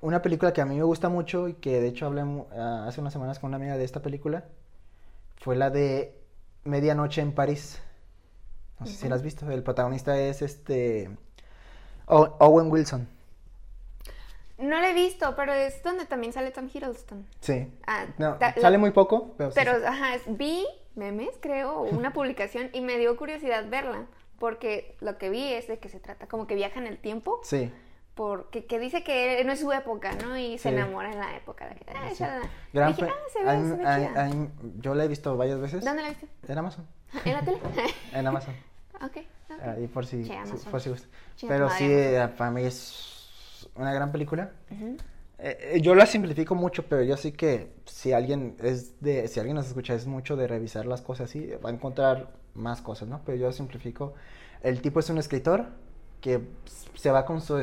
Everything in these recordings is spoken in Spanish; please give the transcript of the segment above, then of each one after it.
una película que a mí me gusta mucho y que de hecho hablé ah, hace unas semanas con una amiga de esta película fue la de Medianoche en París. No sé si la has visto. El protagonista es este Owen Wilson. No la he visto, pero es donde también sale Tom Hiddleston. Sí. Ah, No, sale muy poco, pero, sí. Pero, ajá, vi memes, creo, una publicación y me dio curiosidad verla. Porque lo que vi es de que se trata como que viaja en el tiempo. Sí. Porque que dice que no es su época, ¿no? Y se Sí. enamora en la época. De, ah, Sí. esa- Gran Dije, pe- ah, se ve, mí- se ve mí- yo la he visto varias veces. ¿Dónde la viste? En Amazon. ¿En la tele? En Amazon. ok. ok. Ahí por si, Che, si- Amazon. por si gusta. Pero sí, eh, para mí es una gran película. Eh, eh, yo la simplifico mucho, pero yo sí que si alguien es de, si alguien nos escucha es mucho de revisar las cosas así, va a encontrar más cosas, ¿no? Pero yo simplifico. El tipo es un escritor que se va con su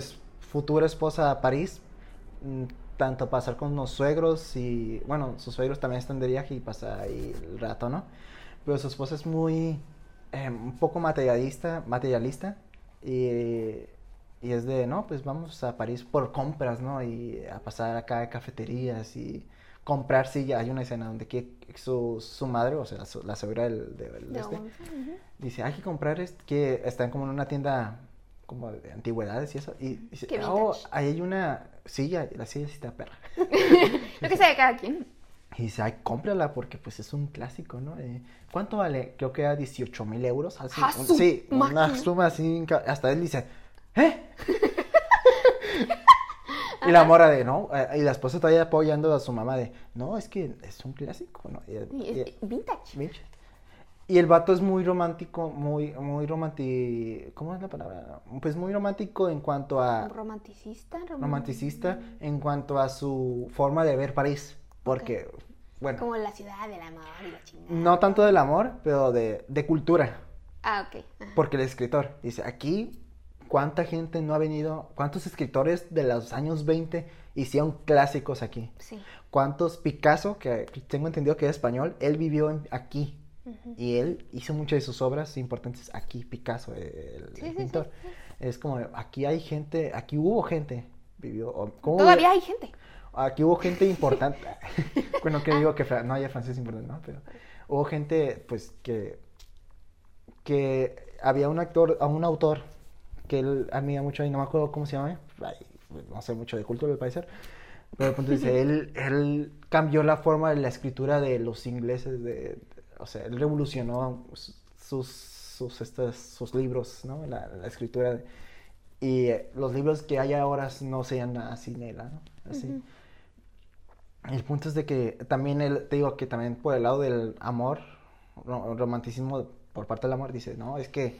futura esposa a París, mm, tanto pasar con los suegros y, bueno, sus suegros también están de viaje y pasa ahí el rato, ¿no? Pero su esposa es muy, eh, un poco materialista, materialista y, y es de, no, pues vamos a París por compras, ¿no? Y a pasar acá a cafeterías y comprar, sí, ya hay una escena donde que su, su madre, o sea, su- la suegra del, del- De este, dice, hay que comprar, este, que están como en una tienda como de antigüedades y eso, y dice, Qué oh, vintage. ahí hay una silla, la silla sí está perra. Lo que sea de cada quien. Y dice, ay, cómprala porque pues es un clásico, ¿no? Eh, ¿Cuánto vale? Creo que era 18 mil euros. Así, ¡Ja, un- sí, una máquina! suma así, hasta él dice, ¿eh? y la mora de, no, eh, y la esposa todavía apoyando a su mamá de, no, es que es un clásico, ¿no? Y, Y y- es vintage. Y el vato es muy romántico, muy, muy romántico, ¿cómo es la palabra? Pues muy romántico en cuanto a, Romanticista. rom- romanticista en cuanto a su forma de ver París, porque, bueno, Como la ciudad del amor y la chingada. no tanto del amor, pero de, de cultura, Ah, ok. Ajá. porque el escritor dice, aquí, ¿cuánta gente no ha venido? ¿Cuántos escritores de los años 20 hicieron clásicos aquí? Sí. ¿Cuántos Picasso, que tengo entendido que es español, él vivió en- aquí? Ujú. Y él hizo muchas de sus obras importantes aquí, Picasso, el, Sí, el sí, pintor. Es como, aquí hay gente, aquí hubo gente, vivió. o- ¿cómo Todavía hay gente. Aquí hubo gente importante. bueno, que digo que no haya francés importante, ¿no? Pero hubo gente, pues, que, que había un actor, un autor que él admira mucho y no me acuerdo cómo se llama. no sé mucho de cultura, al parecer. Pero el punto dice, él, él cambió la forma de la escritura de los ingleses, de, o sea, él revolucionó sus, sus, estos, sus libros, ¿no? La, la escritura. de- y los libros que hay ahora no sean nada sin él, ¿no? Así. Ujú. El punto es de que también él, te digo que también por el lado del amor, ro- romanticismo por parte del amor, dice, no, es que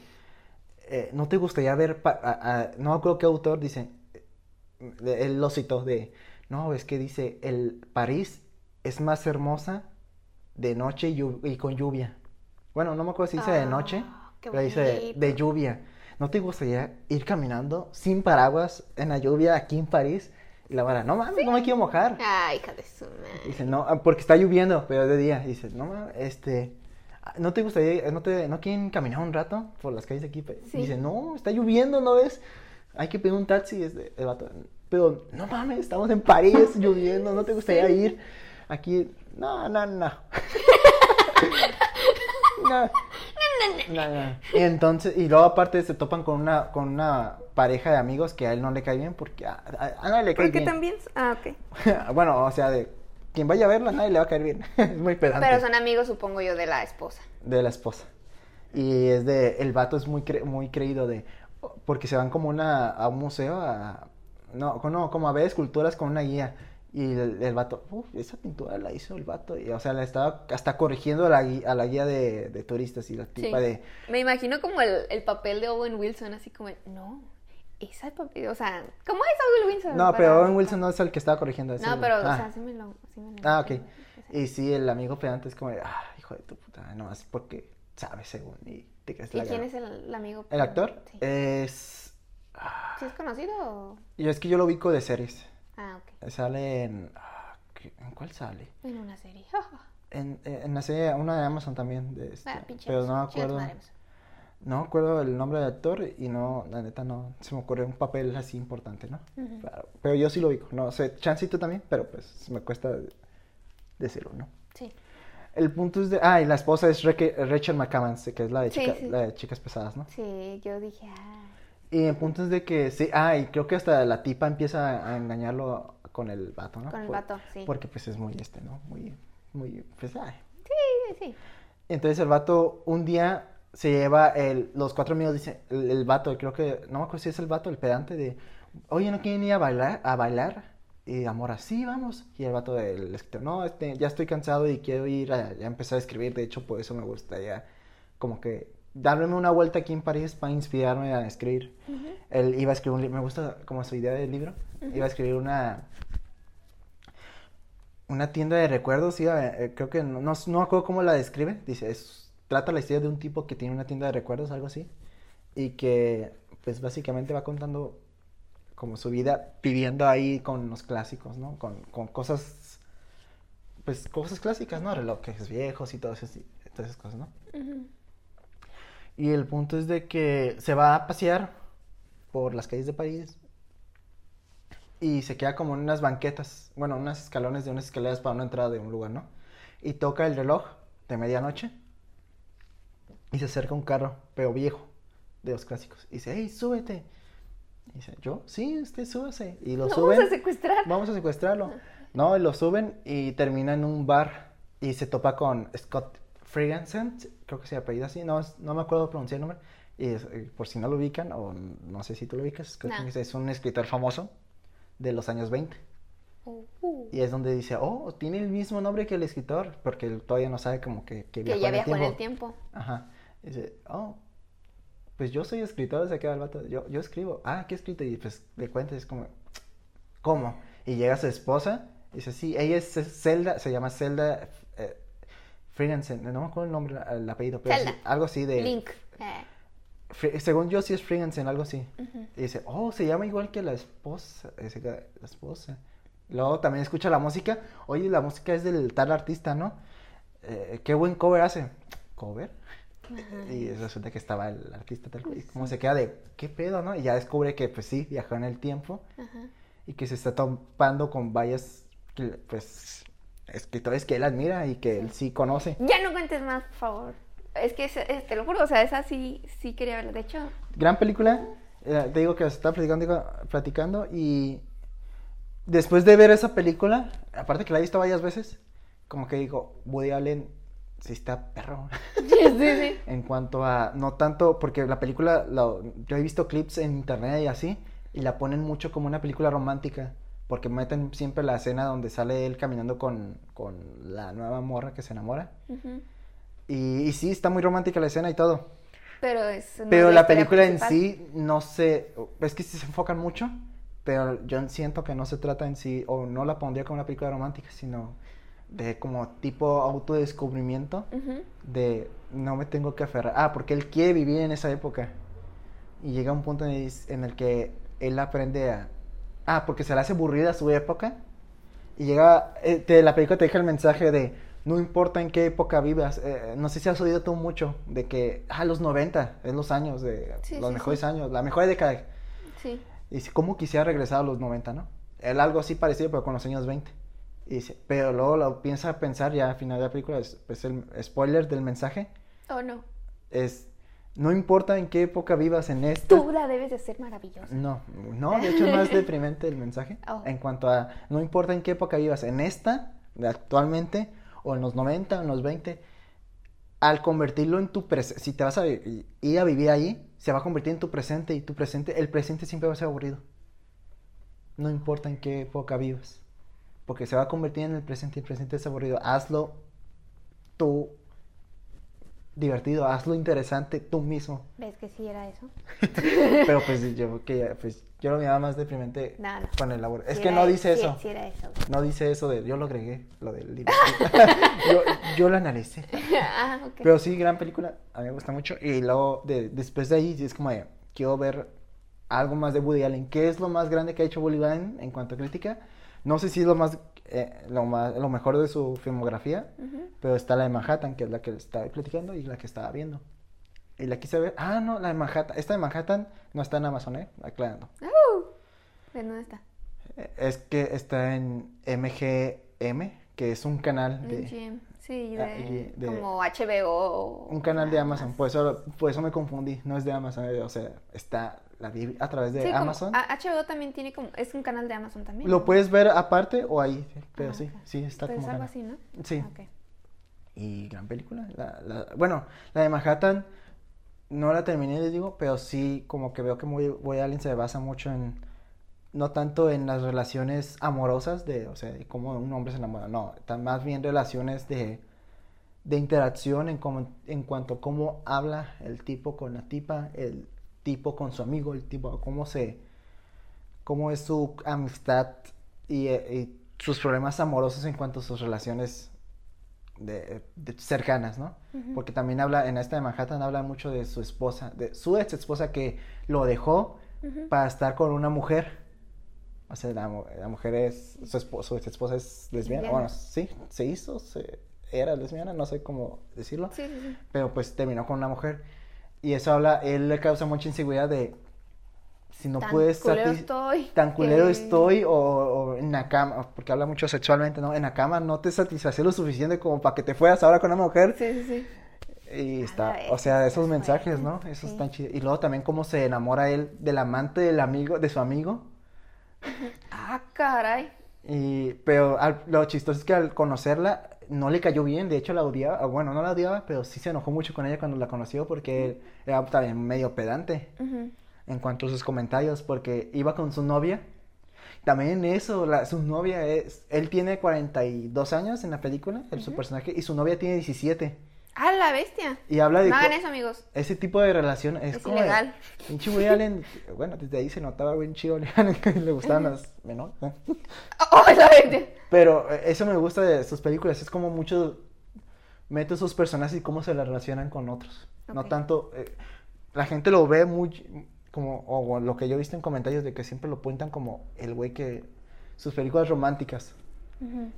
eh, no te gustaría ver, a- a- no acuerdo qué autor dice, eh, él lo citó de, no, es que dice, el París es más hermosa de noche y, con lluvia. Bueno, no me acuerdo si dice de noche, Ah, pero dice de, lluvia. ¿No te gustaría ir caminando sin paraguas en la lluvia aquí en París? Y la vara, no mames, no me quiero mojar. Ay, hija de su madre. Dice, no, ah, porque está lloviendo, pero es de día. Dice, no, ma, este, ah, ¿no te gustaría, no te, no quieren caminar un rato por las calles aquí? Sí. Dice, no, está lloviendo, ¿no ves? Hay que pedir un taxi, es de- el vato, pero, no mames, estamos en París, lloviendo, ¿no te gustaría ir? Aquí, no, no, no. no. No, no. Y entonces, y luego aparte se topan con una, con una pareja de amigos que a él no le cae bien porque a, a- a nadie le cae Porque bien. también. Ah, ok. bueno, o sea, de quien vaya a verla, a nadie le va a caer bien. es muy pedante. Pero son amigos, supongo yo, de la esposa. De la esposa. Y es de, el vato es muy, cre- muy creído de, porque se van como una, a un museo a, no, no, como a ver esculturas con una guía. Y el, el vato, uff, esa pintura la hizo el vato. Y, o sea, le estaba hasta corrigiendo a la, a la guía de, de turistas y la tipa Sí. de, Me imagino como el, el papel de Owen Wilson, así como, no, esa papel, o sea, ¿cómo es Owen Wilson? no, pero Owen Wilson no es el que estaba corrigiendo. es No, el- pero, o ah. sea, sí me lo... Sí me lo Ah, ok. Y sí, el amigo pedante es como de, ah, hijo de tu puta, nomás porque sabes según y te crees ¿Y la quién gana". es el, el amigo? ¿El actor? Sí. Es... ah, ¿Sí es conocido o...? Yo es que yo lo ubico de series. Ah, ok. Sale en... ah, ¿qué- ¿En cuál sale? En una serie. En, en la serie, una de Amazon también, de este, Ah, pinche pero no me acuerdo. No me acuerdo el nombre del actor y no, la neta no se me ocurre un papel así importante, ¿no? Claro, Pero yo sí lo ubico, no sé, chancito también, pero pues me cuesta decirlo, ¿no? Sí. El punto es de, ah, y la esposa es Rachel McAdams, que es la de, Sí, chica- sí. la de Chicas Pesadas, ¿no? Sí, yo dije, ah. Y el punto es de que, sí, ah, y creo que hasta la tipa empieza a engañarlo con el vato, ¿no? Con el Por- vato, sí. Porque pues es muy este, ¿no? Muy, muy, pues, ay. Sí, sí, sí. Entonces el vato un día se lleva el, los cuatro amigos, dice, el, el vato, creo que, no me acuerdo si es el vato, el pedante de, oye, ¿no quieren ir a bailar? A bailar? Y Amor, sí, vamos. Y el vato del escritor, no, este, ya estoy cansado y quiero ir a, ya empezar a escribir, de hecho, por eso me gustaría como que darme una vuelta aquí en París para inspirarme a escribir. Él iba a escribir un libro, me gusta como su idea del libro, iba a escribir una una tienda de recuerdos, iba, eh, creo que no, no, acuerdo cómo la describe, dice, es, trata la historia de un tipo que tiene una tienda de recuerdos, algo así, y que pues básicamente va contando como su vida viviendo ahí con los clásicos, ¿no? Con, con cosas, pues cosas clásicas, ¿no? Relojes viejos y todas esas, todas esas cosas, ¿no? Y el punto es de que se va a pasear por las calles de París y se queda como en unas banquetas, bueno, unas escalones de unas escaleras para una entrada de un lugar, ¿no? Y toca el reloj de medianoche y se acerca un carro, pero viejo, de los clásicos. Y dice, hey, súbete. Y dice, ¿yo? Sí, usted súbase. Y lo Lo suben. vamos a secuestrar. Vamos a secuestrarlo. No, y lo suben y termina en un bar y se topa con Scott Frigansen, creo que se apellida así, no, no me acuerdo pronunciar el nombre. Y es, eh, por si no lo ubican, o no sé si tú lo ubicas, No. Es un escritor famoso de los años 20. Uh, uh. Y es donde dice, oh, tiene el mismo nombre que el escritor, porque él todavía no sabe como que, que Que viajó ya en el viajó en el tiempo. tiempo. Ajá. Y dice, oh, pues yo soy escritor, se queda el vato. Yo, yo escribo. Ah, ¿qué he escrito? Y pues le cuenta, es como, ¿cómo? Y llega su esposa, y dice, sí, ella es Zelda, se llama Zelda Frigansen, no me acuerdo el nombre, el apellido, pero Zelda. sí, algo así de... Link. Eh, según yo sí es Frigansen, algo así. Y dice, oh, se llama igual que la esposa. Queda, la esposa. Luego también escucha la música. Oye, la música es del tal artista, ¿no? Eh, qué buen cover hace. ¿Cover? Ajá. Y resulta que estaba el artista tal cual. Y como se queda de, ¿qué pedo, no? Y ya descubre que, pues sí, viajó en el tiempo. Ajá. Y que se está topando con varias, pues, escritores que él admira y que él sí conoce. Ya no cuentes más, por favor. Es que, es- es- te lo juro, o sea, esa sí, sí quería verla. De hecho, Gran película. eh, te digo que platicando, digo, platicando y después de ver esa película, aparte que la he visto varias veces, como que digo, Woody Allen sí está perro. sí, sí, sí. en cuanto a, no tanto, porque la película, la- yo he visto clips en internet y así, y la ponen mucho como una película romántica, porque meten siempre la escena donde sale él caminando con, con la nueva morra que se enamora. Ujú. Y, y sí, está muy romántica la escena y todo. Pero es. Pero la película en principal. sí, no sé, es que sí se enfocan mucho, pero yo siento que no se trata en sí, o no la pondría como una película romántica, sino de como tipo autodescubrimiento, Ujú. de no me tengo que aferrar. Ah, porque él quiere vivir en esa época. Y llega un punto en el, en el que él aprende a... Ah, porque se le hace aburrida su época. Y llega... eh, te- la película te deja el mensaje de... No importa en qué época vivas. eh, no sé si has oído tú mucho de que... Ah, los 90 es los años de... Sí, los sí, mejores sí. años. La mejor década. Sí. Y dice, ¿cómo quisiera regresar a los 90, no? Él algo así parecido, pero con los años 20. Y dice, pero luego lo piensa pensar ya al final de la película, es, es el spoiler del mensaje, Oh, no. es, no importa en qué época vivas en esta... Tú la debes de ser maravillosa. No, no, de hecho es más deprimente el mensaje. Oh. En cuanto a, no importa en qué época vivas, en esta, actualmente, o en los 90, o en los 20, al convertirlo en tu presente, si te vas a ir a vivir ahí, se va a convertir en tu presente y tu presente, el presente siempre va a ser aburrido. No importa en qué época vivas, porque se va a convertir en el presente y el presente es aburrido. Hazlo tú divertido, hazlo interesante tú mismo. ¿Ves que sí era eso? Pero pues yo que pues yo lo miraba más deprimente No, no. con el labor. Es que no dice eso. Sí, era eso. No dice eso de yo lo agregué, lo del libro. yo, yo lo analicé. ah, ok. Pero sí, gran película, a mí me gusta mucho. Y luego de- después de ahí es como quiero ver algo más de Woody Allen. ¿Qué es lo más grande que ha hecho Woody Allen en cuanto a crítica? No sé si es lo más, eh, lo más, lo mejor de su filmografía, pero está la de Manhattan, que es la que estaba platicando y la que estaba viendo. Y la quise ver. Ah, no, la de Manhattan. Esta de Manhattan no está en Amazon, ¿eh? Aclarando. Uh, ¿De dónde está? Eh, Es que está en MGM, que es un canal de... MGM. Sí, Ah, de, de- como HBO. Un canal de Amazon. Por eso, por eso me confundí. No es de Amazon. eh, O sea, está... La vi a través de Sí, como- Amazon. HBO también tiene como. Es un canal de Amazon también. Lo puedes ver aparte o ahí. Pero Ah, sí, sí, está Pero como... es algo canal. así, ¿no? Sí. Ok. Y gran película. La, la- bueno, la de Manhattan no la terminé, les digo, pero sí como que veo que muy, Woody Allen se basa mucho en, no tanto en las relaciones amorosas de, o sea, de cómo un hombre se enamora, no, más bien relaciones de, de interacción en, cómo- en cuanto a cómo habla el tipo con la tipa, el tipo con su amigo, el tipo, cómo se, cómo es su amistad y, eh, y sus problemas amorosos en cuanto a sus relaciones de, de cercanas, ¿no? Porque también habla, en esta de Manhattan habla mucho de su esposa, de su ex esposa que lo dejó para estar con una mujer. O sea, la, la mujer es, su, espo- su ex esposa es lesbiana. Lesbiana. Bueno, sí, se hizo, se, era lesbiana, no sé cómo decirlo. Sí, sí, sí. Pero pues terminó con una mujer. Y eso habla, él le causa mucha inseguridad de si no Tan puedes culero estoy. tan culero que- estoy o, o en la cama, porque habla mucho sexualmente, ¿no? En la cama no te satisface lo suficiente como para que te fueras ahora con una mujer. Sí, sí, sí. Y está, o sea, esos mensajes, ¿no? Eso sí. están chidos. Y luego también cómo se enamora él del amante del amigo, de su amigo. Ah, caray. Y, pero al- lo chistoso es que al conocerla no le cayó bien, de hecho la odiaba, o bueno, no la odiaba, pero sí se enojó mucho con ella cuando la conoció porque él era también medio pedante en cuanto a sus comentarios, porque iba con su novia. También eso, la, su novia es, él tiene 42 años en la película, el, su personaje, y su novia tiene 17. Ah, la bestia. Y habla de No hagan eso, amigos. ese tipo de relación es, Es como ilegal. Pinche Woody Allen, bueno, desde ahí se notaba bien chido le gustaban las menores. ¿no? ¡Oh, la bestia! Pero eh, eso me gusta de sus películas, es como mucho mete sus personajes y cómo se la relacionan con otros. No tanto, eh, la gente lo ve muy como, o lo que yo he visto en comentarios de que siempre lo cuentan como el güey que, sus películas románticas.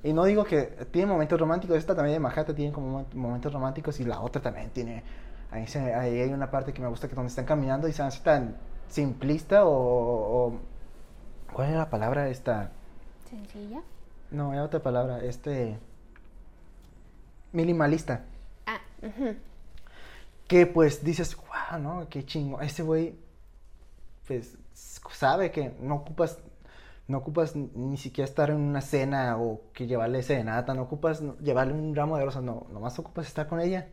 Y no digo que tiene momentos románticos, esta también de Manhattan tiene como mo- momentos románticos y la otra también tiene, ahí, se- ahí hay una parte que me gusta que donde están caminando y se hace tan simplista o, o- ¿cuál era la palabra esta? ¿Sencilla? No, era otra palabra, este, minimalista, Ah, ujú. que pues dices, wow, ¿no? Qué chingo, ese güey, pues, sabe que no ocupas, no ocupas ni siquiera estar en una cena o que llevarle serenata, no ocupas llevarle un ramo de rosas, no, nomás ocupas estar con ella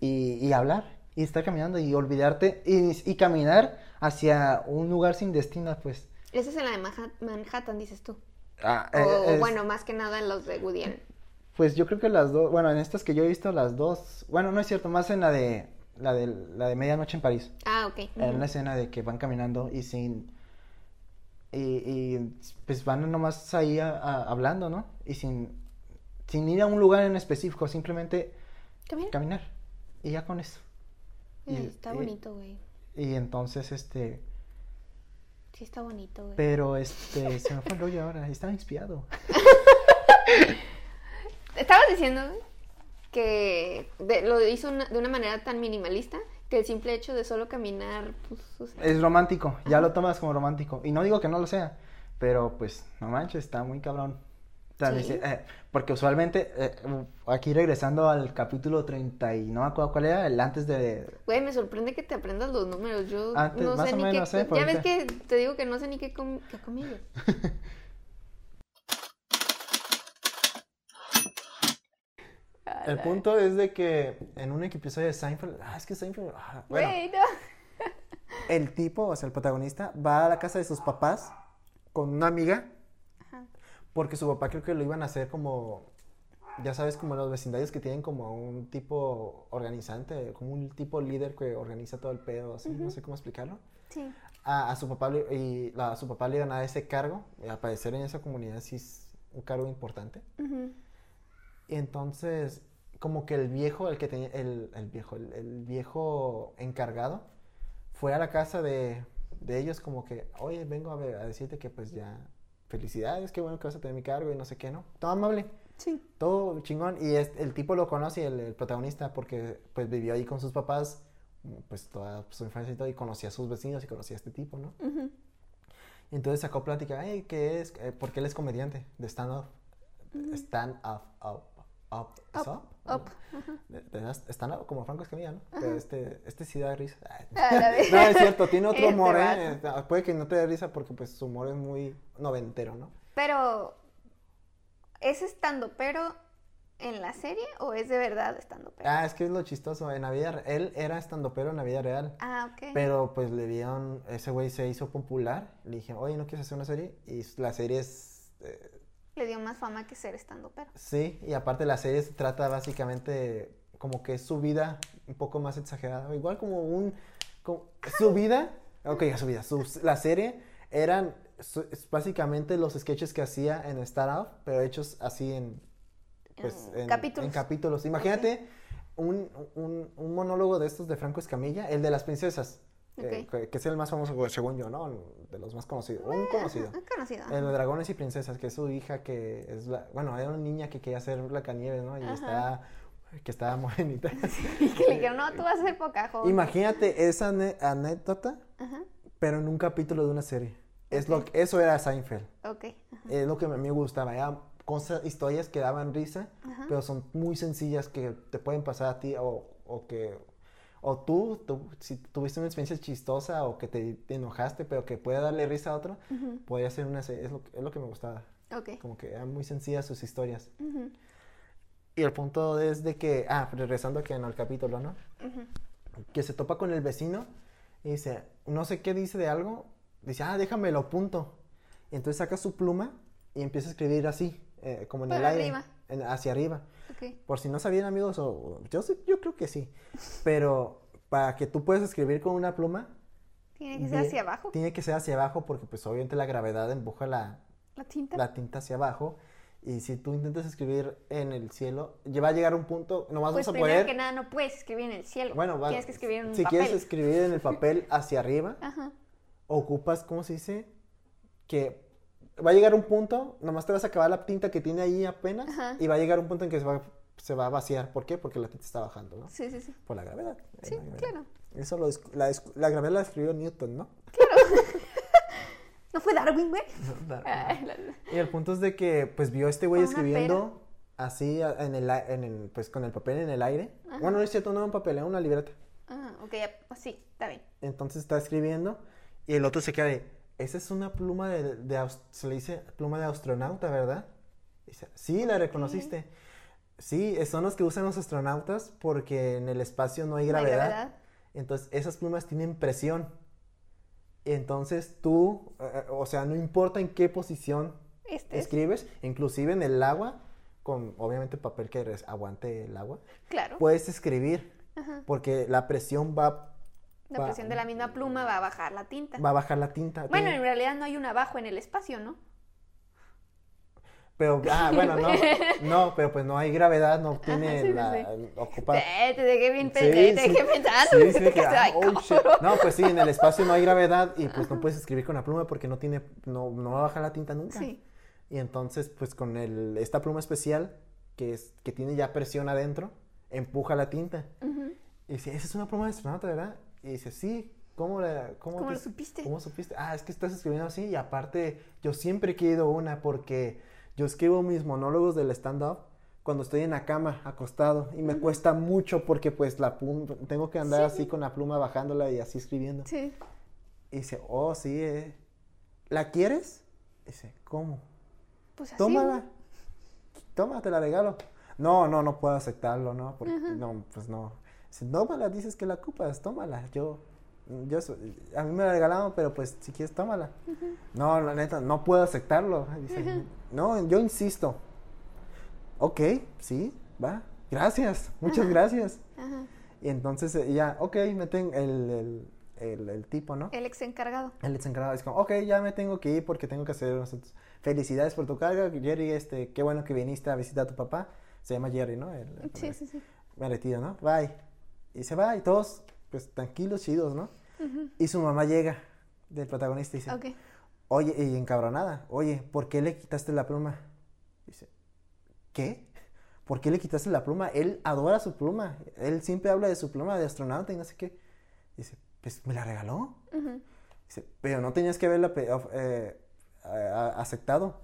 y, y hablar y estar caminando y olvidarte y, y caminar hacia un lugar sin destino, pues. Esa es en la de Manha- Manhattan, dices tú. Ah, O, eh, es- bueno, más que nada en los de Woody Allen. Pues yo creo que las dos, bueno, en estas que yo he visto las dos, bueno, no es cierto, más en la de la de la de medianoche en París. Ah, ok. En una escena de que van caminando y sin y, y, pues van nomás ahí a- a- hablando, ¿no? Y sin sin ir a un lugar en específico, simplemente ¿También? caminar y ya con eso. Y- está bonito, güey. Y entonces este, Sí, está bonito, güey. pero este se me fue el rollo ahora, estaba inspirado. Estabas diciendo que de- lo hizo una- de una manera tan minimalista que el simple hecho de solo caminar, pues, o sea, Es romántico, ya lo tomas como romántico. Y no digo que no lo sea, pero pues no manches, está muy cabrón. Sí. eh, porque usualmente, eh, aquí regresando al capítulo 30 y no me acuerdo cuál era, el antes de... güey, me sorprende que te aprendas los números. Yo Antes, no sé ni menos, qué. ¿eh? Ya ves que te digo que no sé ni qué, com qué comí, El punto es de que en un episodio de Seinfeld, ah, es que Seinfeld, ah, bueno, no. el tipo, o sea, el protagonista, va a la casa de sus papás con una amiga, Ajá. porque su papá creo que lo iban a hacer como, ya sabes, como los vecindarios que tienen como un tipo organizante, como un tipo líder que organiza todo el pedo, así, no sé cómo explicarlo. Sí. A, a su papá le- y a su papá le iban a dar ese cargo, y al parecer en esa comunidad sí es un cargo importante. Ujú. Y entonces, como que el viejo, el que tenía, el, el viejo, el, el viejo encargado, fue a la casa de, de ellos como que, oye, vengo a, ver- a decirte que pues ya, felicidades, qué bueno que vas a tener mi cargo y no sé qué, ¿no? Todo amable, Sí. todo chingón. Y es- el tipo lo conoce, el, el protagonista, porque pues vivió ahí con sus papás pues toda su infancia y todo, y conocía a sus vecinos y conocía a este tipo, ¿no? Y entonces sacó plática, hey, ¿qué es? Eh, porque él es comediante de stand-up. Stand up, up, up, ¿es Up, up? up, De- de Stand up como Franco Escamilla, ¿no? Pero este, este sí da risa. Ah, no, es cierto, tiene otro Este humor, ¿eh? Puede que no te dé risa porque pues su humor es muy noventero, ¿no? Pero, ¿es estando pero en la serie o es de verdad estando pero? Ah, es que es lo chistoso. En la vida, él era estandopero en la vida real. Ah, ok. Pero pues le vieron, ese güey se hizo popular. Le dije, oye, ¿no quieres hacer una serie? Y la serie es. eh, Le dio más fama que ser estando pero. sí, y aparte la serie se trata básicamente como que es su vida un poco más exagerada. Igual como un. como- su vida. Ok, su vida. su- la serie eran su- básicamente los sketches que hacía en Startup, pero hechos así en. Pues, En en, capítulos. en capítulos. Imagínate un, un, un monólogo de estos de Franco Escamilla, el de las princesas. Eh, Ok. que, es el más famoso, según yo, ¿no? De los más conocidos. Un conocido. Ah, conocido. El de Dragones y Princesas, que es su hija que es la... Bueno, era una niña que quería ser Blancanieves, ¿no? Y Ajá. está... Que estaba morenita. Y que le dijeron, no, tú vas a ser Pocahontas. Imagínate esa anécdota, Ajá, pero en un capítulo de una serie. Es lo Ok. que- eso era Seinfeld. ok. ajá, Es lo que a mí me gustaba. Eran cosas, historias que daban risa, Ajá. pero son muy sencillas que te pueden pasar a ti o, o que... O tú, tú, si tuviste una experiencia chistosa o que te, te enojaste, pero que puede darle risa a otro, Ujú, podría ser una. Es lo, es lo que me gustaba. Ok. Como que eran muy sencillas sus historias. Y el punto es de que, ah, regresando aquí el capítulo, ¿no? Que se topa con el vecino y dice, no sé qué dice de algo, dice, ah, déjamelo, punto. Y entonces saca su pluma y empieza a escribir así, eh, como en el Para aire, arriba. en- hacia arriba. Por si no sabían, amigos, o yo, sé- yo creo que sí, pero para que tú puedas escribir con una pluma, Tiene que ser hacia abajo. tiene que ser hacia abajo porque pues obviamente la gravedad empuja la, La tinta. la tinta hacia abajo. Y si tú intentas escribir en el cielo, ya va a llegar un punto, nomás Pues vas a poder. que nada no puedes escribir en el cielo. Bueno, va- Tienes que escribir en un si papel. quieres escribir en el papel hacia arriba, Ajá. ocupas, ¿cómo se dice? Que va a llegar un punto, nomás te vas a acabar la tinta que tiene ahí apenas, Ajá. y va a llegar un punto en que se va, se va a vaciar. ¿Por qué? Porque la tinta está bajando, ¿no? Sí, sí, sí. Por la gravedad. Sí, La gravedad. claro. Eso lo, la, la gravedad la describió Newton, ¿no? ¿No fue Darwin, güey? Ay, la- Y el punto es de que, pues, vio a este güey escribiendo así en el, en el, pues, con el papel en el aire. Bueno, no es cierto, no era un papel, era una libreta. Ah, ok, ya, pues sí, está bien. Entonces está escribiendo y el otro se queda de, esa es una pluma de, se le dice pluma de astronauta, ¿verdad? Dice, sí, la reconociste. Sí, son los que usan los astronautas porque en el espacio no hay No hay gravedad. Entonces esas plumas tienen presión. Entonces tú, eh, o sea, no importa en qué posición Este es, escribes, inclusive en el agua, con obviamente papel que aguante el agua, claro. puedes escribir Ajá. porque la presión va, La va- presión de la misma pluma va a bajar la tinta. va a bajar la tinta. Bueno, Tiene- en realidad no hay un abajo en el espacio, ¿no? Pero, ah, bueno, no, no, pero pues no hay gravedad, no tiene sí, la, sí. ocupa... Te, dejé bien Sí, te dejé pensando. Sí, sí, ah, oh, shit. cabrón. No, pues sí, en el espacio no hay gravedad y pues no puedes escribir con la pluma porque no tiene, no, no va a bajar la tinta nunca. Sí. Y entonces, pues con el, esta pluma especial, que es, que tiene ya presión adentro, empuja la tinta. Y dice, esa es una pluma de astronauta, ¿verdad? Y dice, sí, ¿cómo, la, cómo, ¿Cómo te- lo supiste? ¿Cómo supiste? Ah, es que estás escribiendo así y aparte yo siempre he querido una porque yo escribo mis monólogos del stand-up cuando estoy en la cama, acostado, y me cuesta mucho porque pues la pluma, tengo que andar así con la pluma bajándola y así escribiendo. Sí. Y dice, oh, sí, eh. ¿la quieres? Dice, ¿cómo? Pues así. Tómala. Toma, te la regalo. No, no, no puedo aceptarlo, ¿no? Porque, no, pues no. Dice, tómala, dices que la ocupas, tómala. Yo, yo, a mí me la regalaron, pero pues si quieres, tómala. No, la neta, no puedo aceptarlo. Dice, no, yo insisto. Ok, sí, va. Gracias, muchas gracias. Ajá. Y entonces ella, ok, me tengo el, el, el, el tipo, ¿no? El ex encargado. El ex encargado es como, ok, ya me tengo que ir porque tengo que hacer nosotros. Felicidades por tu carga, Jerry, este, qué bueno que viniste a visitar a tu papá. Se llama Jerry, ¿no? El, el- Sí, sí, sí. Me retiro, ¿no? Bye. Y se va y todos, pues, tranquilos, chidos, ¿no? Y su mamá llega del protagonista y dice, Ok. oye, y encabronada, oye, ¿por qué le quitaste la pluma? Dice, ¿qué? ¿Por qué le quitaste la pluma? Él adora su pluma. Él siempre habla de su pluma de astronauta y no sé qué. Dice, pues me la regaló. Dice, pero no tenías que haberla eh, aceptado.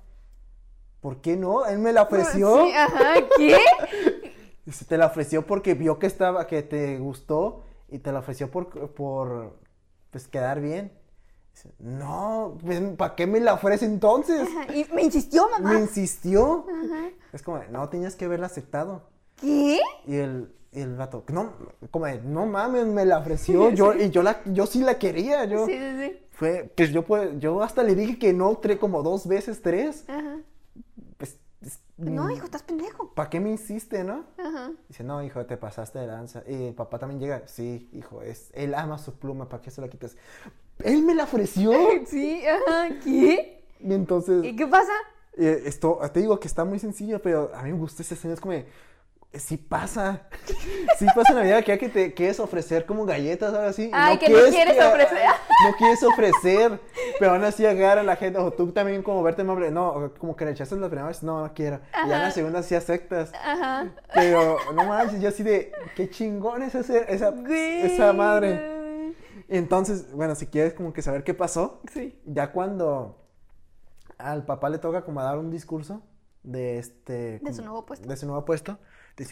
¿Por qué no? Él me la ofreció. Sí, ajá, ¿qué? Dice, te la ofreció porque vio que estaba, que te gustó y te la ofreció por, por pues quedar bien. Dice, no, pues, ¿para qué me la ofrece entonces? Ajá, Y me insistió, mamá. Me insistió. Es como, no, tenías que haberla aceptado. ¿Qué? Y el, y el vato, no, como, no mames, me la ofreció. Yo, y yo la, yo sí la quería. Yo, Sí, sí, sí. fue, pues yo, pues, yo hasta le dije que no, tre- como dos veces, tres. Ajá. No, hijo, estás pendejo. ¿Para qué me insiste, no? Ajá. Dice, no, hijo, te pasaste de lanza. Y el papá también llega, sí, hijo, es, él ama su pluma, ¿para qué se la quitas? Él me la ofreció. Sí, ajá. ¿Qué? Y entonces, ¿Y qué pasa? eh, esto, te digo que está muy sencillo, pero a mí me gusta ese escena, es como, de, sí pasa. Sí pasa en la vida que que te quieres ofrecer como galletas, ahora sí. Ay, que no quieres ofrecer. No quieres ofrecer, pero aún así agarra a la gente, o tú también como verte amable, no, como que rechazas la primera vez, no, no quiero. Y ya en la segunda sí aceptas. Ajá. Pero no manches, yo así de, qué chingón es ese- esa, Güey. esa madre. Entonces, bueno, si quieres como que saber qué pasó, Sí. ya cuando al papá le toca como dar un discurso de este... De su nuevo puesto. De su nuevo puesto,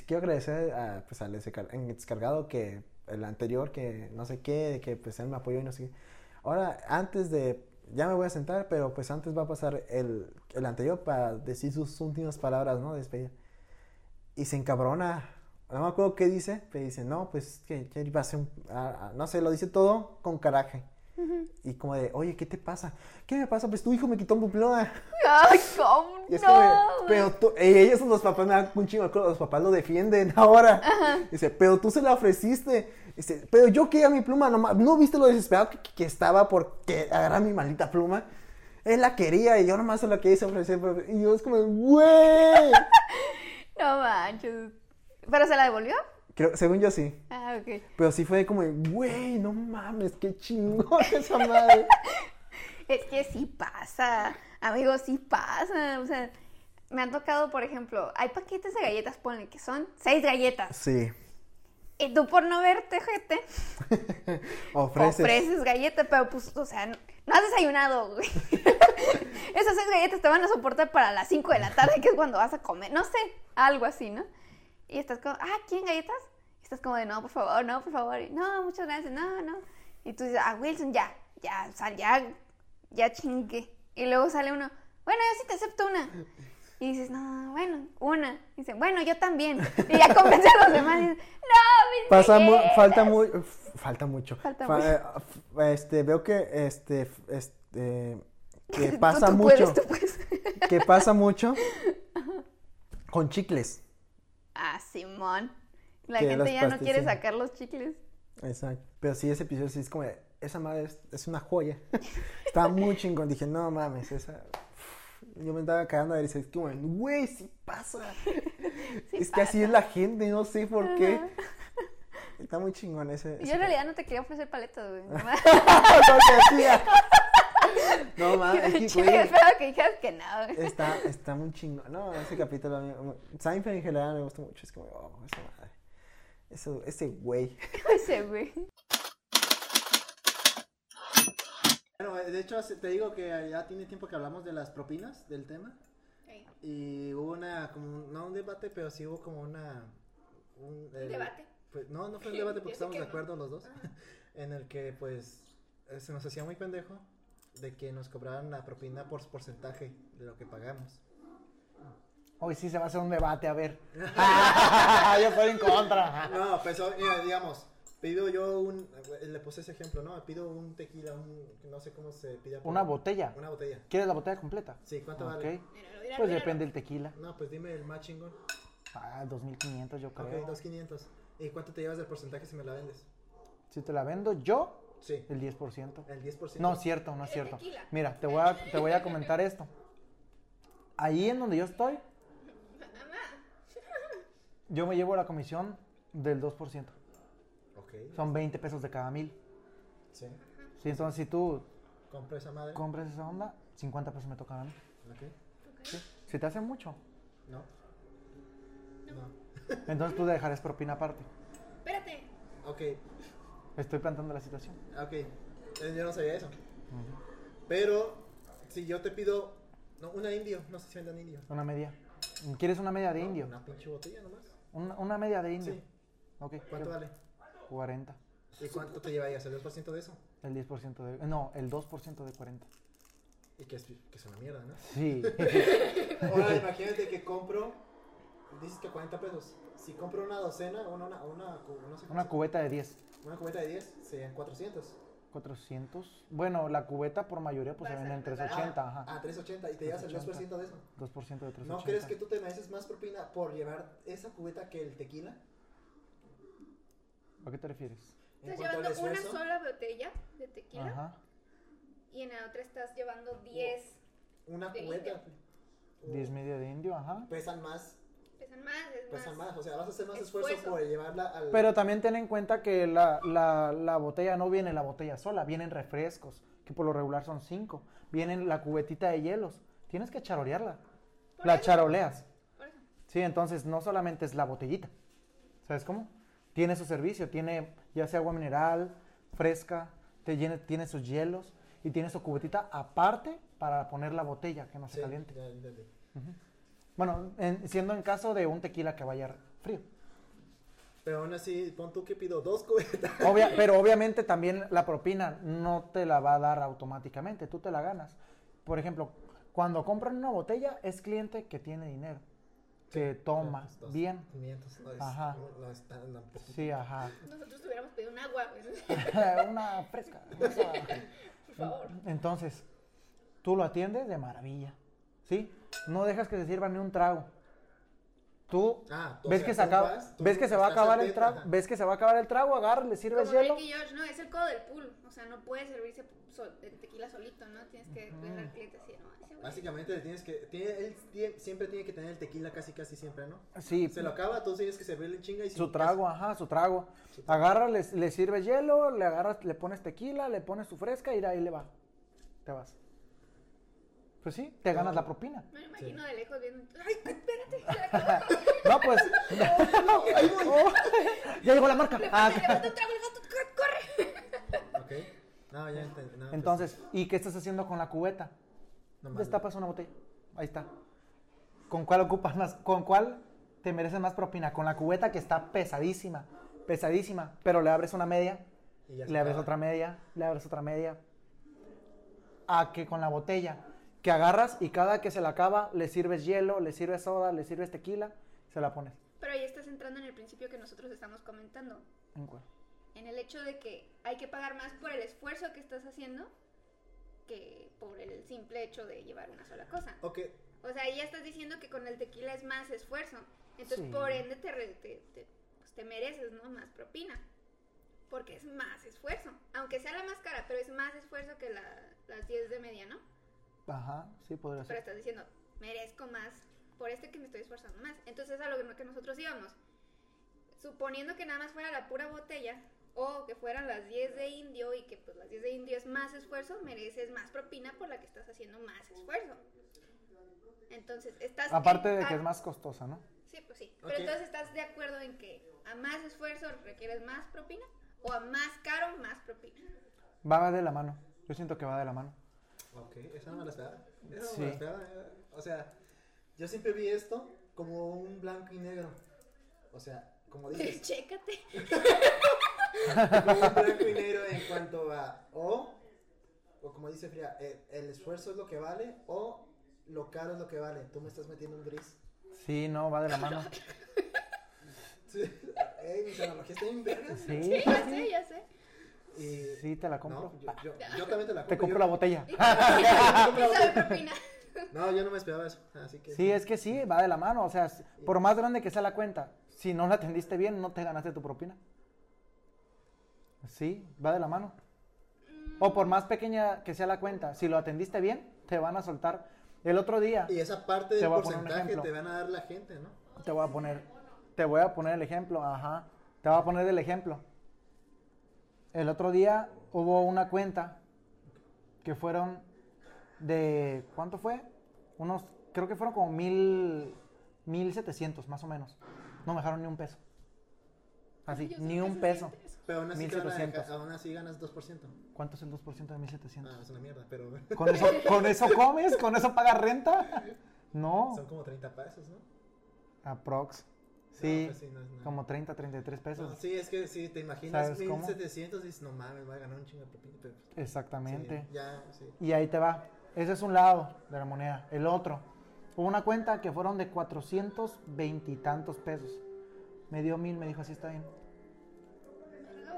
quiero agradecer a, pues, al descargado que el anterior, que no sé qué, que pues él me apoyó y no sé qué. Ahora, antes de, ya me voy a sentar, pero pues antes va a pasar el, el anterior para decir sus últimas palabras, ¿no? De despedida. Y se encabrona. No me acuerdo qué dice, pero dice, no, pues que, que iba a ser un, no sé, lo dice todo con Y como de, oye, ¿qué te pasa? ¿Qué me pasa? Pues tu hijo me quitó mi pluma. Ay, ¿cómo? Y es no. como de, pero tú, ellos son los papás, me da un chingo los papás lo defienden ahora. Dice, pero tú se la ofreciste. Dice, pero yo quería mi pluma, nomás, ¿no viste lo desesperado que, que estaba porque agarrar mi maldita pluma? Él la quería y yo nomás se la quise ofrecer. pero- Y yo es como, güey. No manches. ¿Pero se la devolvió? Creo, según yo sí. Ah, ok. Pero sí fue como, güey, no mames, qué chingón esa madre. Es que sí pasa, amigos, sí pasa. O sea, me han tocado, por ejemplo, hay paquetes de galletas, ponle que son seis galletas. Sí. Y tú por no verte, gente, Ofreces. ofreces galletas, pero pues, o sea, no, no has desayunado, güey. Esas seis galletas te van a soportar para las 5 de la tarde, que es cuando vas a comer. No sé, algo así, ¿no? Y estás como, ah, ¿quieren galletas? Y estás como de, no, por favor, no, por favor. Y, no, muchas gracias, no, no. Y tú dices, ah, Wilson, ya, ya, sea, ya, ya chingue. Y luego sale uno, bueno, yo sí te acepto una. Y dices, no, bueno, una. Y dicen, bueno, yo también. Y ya convence a los demás y dices, no, mis Pasa mu- galletas". falta muy, falta mucho. Falta Fa- mucho. eh, este, veo que este, este, que Tú- pasa tú mucho, puedes, tú puedes. que pasa mucho con chicles. Ah, Simón. La gente ya no quiere sacar los chicles. Exacto. Pero sí, ese episodio sí es como, de, esa madre es, es una joya. Estaba muy chingón. Dije, no mames, esa. Yo me estaba cagando de risa. Es como, güey, sí pasa. es que así es la gente, no sé por qué. Está muy chingón ese. Yo ese en realidad no te quería ofrecer paletas, güey. Lo que hacía. No mames, es que, güey, que dijeras que no. Está, está muy chingón. No, ese capítulo. Seinfeld en general me gusta mucho. Es como, oh, esa madre. Eso, ese güey. Ese, güey. Bueno, de hecho, te digo que ya tiene tiempo que hablamos de las propinas, del tema. Y hubo una, como, un- no un debate, pero sí hubo como una... Un el- debate? pues, no, no fue un debate porque que de no. acuerdo los dos. en el que, pues, se nos hacía muy pendejo de que nos cobraran la propina por porcentaje de lo que pagamos. Hoy sí se va a hacer un debate, a ver. Yo estoy en contra. No, pues, digamos, pido yo un, eh, le puse ese ejemplo, ¿no? Pido un tequila, un, no sé cómo se pide. por- Una botella. Una botella. ¿Quieres la botella completa? Sí, ¿cuánto Ok. vale? Pues depende del tequila. No, pues dime el más chingón. Ah, 2500 yo Ok, creo. 2.500. ¿Y cuánto te llevas del porcentaje si me la vendes? Si te la vendo yo, Sí. el 10%. El 10%. No, cierto, no es cierto. tequila. Mira, te voy a, te voy a comentar esto. Ahí en donde yo estoy, yo me llevo la comisión del 2%. Ok. Son 20 pesos de cada mil. Sí. Sí, entonces si tú Compro esa madre. compras esa onda, 50 pesos me tocan a mí. Ok. ¿Sí? Si te hace mucho, No. No. entonces tú dejarás propina aparte. Espérate. Ok. Estoy planteando la situación. Ah, Ok, Eh, yo no sabía eso. Pero, si yo te pido no, una indio, no sé si vendan indio. Una media. ¿Quieres una media de indio? Una pinche botella nomás. Una, una media de indio. Sí. Ok. ¿Cuánto vale? 40. ¿Y cuánto te llevarías? ¿El 2% de eso? El 10% de... No, el 2% de 40. Y que es, que es una mierda, ¿no? Sí. Ahora imagínate que compro, dices que 40 pesos. Si compro una docena, una, una, no sé Una cubeta de 10. Una cubeta de 10, serían 400. 400. Bueno, la cubeta por mayoría pues se vende en ser 380, Ah, ajá. Ah, 380 y te llevas el 2% de eso. 2% de 380. ¿No crees que tú te mereces más propina por llevar esa cubeta que el tequila? ¿A qué te refieres? Estás llevando una sola botella de tequila Ajá. y en la otra estás llevando 10. una cubeta. 10 media de indio, ajá. Pesan más, Pesan más, es pesan más. más. O sea, vas a hacer más esfuerzo. esfuerzo por llevarla al. Pero también ten en cuenta que la, la, la botella no viene la botella sola, vienen refrescos, que por lo regular son 5. Vienen la cubetita de hielos. Tienes que charolearla. Por La eso. charoleas. Por eso. Sí, entonces no solamente es la botellita. ¿Sabes cómo? Tiene su servicio, tiene ya sea agua mineral, fresca, te llene- tiene sus hielos y tiene su cubetita aparte para poner la botella que no se Sí, caliente. ya entendí. Bueno, en- siendo en caso de un tequila que vaya frío. Pero aún así, pon tú que pido dos cubetas. Obvia- pero obviamente también la propina no te la va a dar automáticamente, tú te la ganas. Por ejemplo, cuando compran una botella es cliente que tiene dinero, que toma Pues, dos, bien. 500, no es, Ajá. no es tan- tan poquito. Sí, ajá. Nosotros hubiéramos pedido un agua, güey. una fresca. por favor. Entonces, tú lo atiendes de maravilla, ¿sí? No dejas que se sirva ni un trago. Tú Ah, o ves sea, que se acaba, vas, tú ves que se va a acabar el trago, ajá. ves que se va a acabar el trago, agarras, le sirves Como hielo. Ricky George, no, es el codo del pool. O sea, no puede servirse sol- tequila solito, ¿no? Tienes que ver al cliente así, ¿no? Básicamente le tienes que. Tiene, él tie- siempre tiene que tener el tequila casi casi siempre, ¿no? Sí, Se lo acaba, tú tienes que servirle en chinga y su trago, ajá, su trago. Agarras, le, le sirves hielo, le agarras, le pones tequila, le pones su fresca y de ahí le va. Te vas. Pues sí, te ganas la propina. Me lo imagino de lejos viendo. ¡Ay, espérate! La acabó. No, pues. Oh, ya llegó la marca. Le Ah, le un trago, ¡corre! Ok. No, ya entendí. no, pues, Entonces, ¿y qué estás haciendo con la cubeta? nomás Destapas una botella. Ahí está. ¿Con cuál ocupas más? ¿Con cuál te mereces más propina? Con la cubeta que está pesadísima, pesadísima, pero le abres una media, Y ya se le abres acaba. otra media, le abres otra media. A que con la botella, que agarras y cada que se la acaba, le sirves hielo, le sirves soda, le sirves tequila, se la pones. Pero ahí estás entrando en el principio que nosotros estamos comentando. ¿En cuál? En el hecho de que hay que pagar más por el esfuerzo que estás haciendo que por el simple hecho de llevar una sola cosa. Ok. O sea, ahí ya estás diciendo que con el tequila es más esfuerzo. Entonces, Sí. por ende, te, re- te, te- pues, te mereces, ¿no? Más propina. Porque es más esfuerzo. Aunque sea la más cara, pero es más esfuerzo que la- las 10 de media, ¿no? Ajá, sí, podría Pero ser. estás diciendo, merezco más por este que me estoy esforzando más. Entonces, a lo que- que nosotros íbamos. Suponiendo que nada más fuera la pura botella, o que fueran las 10 de indio y que pues las 10 de indio es más esfuerzo, mereces más propina por la que estás haciendo más esfuerzo. Entonces, estás... Aparte en- de que es más costosa, ¿no? Sí, pues sí. Pero entonces, ¿estás de acuerdo en que a más esfuerzo requieres más propina? ¿O a más caro, más propina? Va de la mano. Yo siento que va de la mano. Ok, esa no me la esperaba. Esa no Sí. me la esperaba. O sea, yo siempre vi esto como un blanco y negro. O sea, como dices, Chécate. como un blanco y negro en cuanto a o, o como dice Fría, eh, el esfuerzo es lo que vale o lo caro es lo que vale. Tú me estás metiendo un gris. Sí, no, va de la mano. Sí. Ey, mis analogías están bien vergas. Sí, Sí, ya sé, ya sé. Y- Sí, te la compro. No, yo, yo, yo también te la compro. Te compro yo- la botella. No, yo no me esperaba eso. Así que. Sí, es que sí, va de la mano. O sea, por más grande que sea la cuenta, si no la atendiste bien, no te ganaste tu propina. Sí, va de la mano. O por más pequeña que sea la cuenta, si lo atendiste bien, te van a soltar. El otro día, Y esa parte Te del porcentaje te van a dar la gente, ¿no? te voy a poner, te voy a poner el ejemplo, ajá. Te voy a poner el ejemplo. El otro día hubo una cuenta que fueron de, ¿cuánto fue? Unos, creo que fueron como mil, mil setecientos más o menos. No me dejaron ni un peso. Así, ni un peso. Pero aún así, te van a 1700. dejar- aún así ganas 2%. ¿Cuánto es el 2% de 1700? Ah, es una mierda, pero ¿Con eso, ¿Con eso comes? ¿Con eso pagas renta? No. son como 30 pesos, ¿no? Aprox. Sí, pues sí, no es nada. como 30, 33 pesos. No, sí, es que sí, te imaginas ¿Sabes cómo? 1700 y dices, no mames, voy a ganar un chingo de propina. Pero, pues, Exactamente. sí, ya, sí. Y ahí te va. Ese es un lado de la moneda. El otro. Hubo una cuenta que fueron de 420 y tantos pesos. Me dio mil, me dijo, así está bien.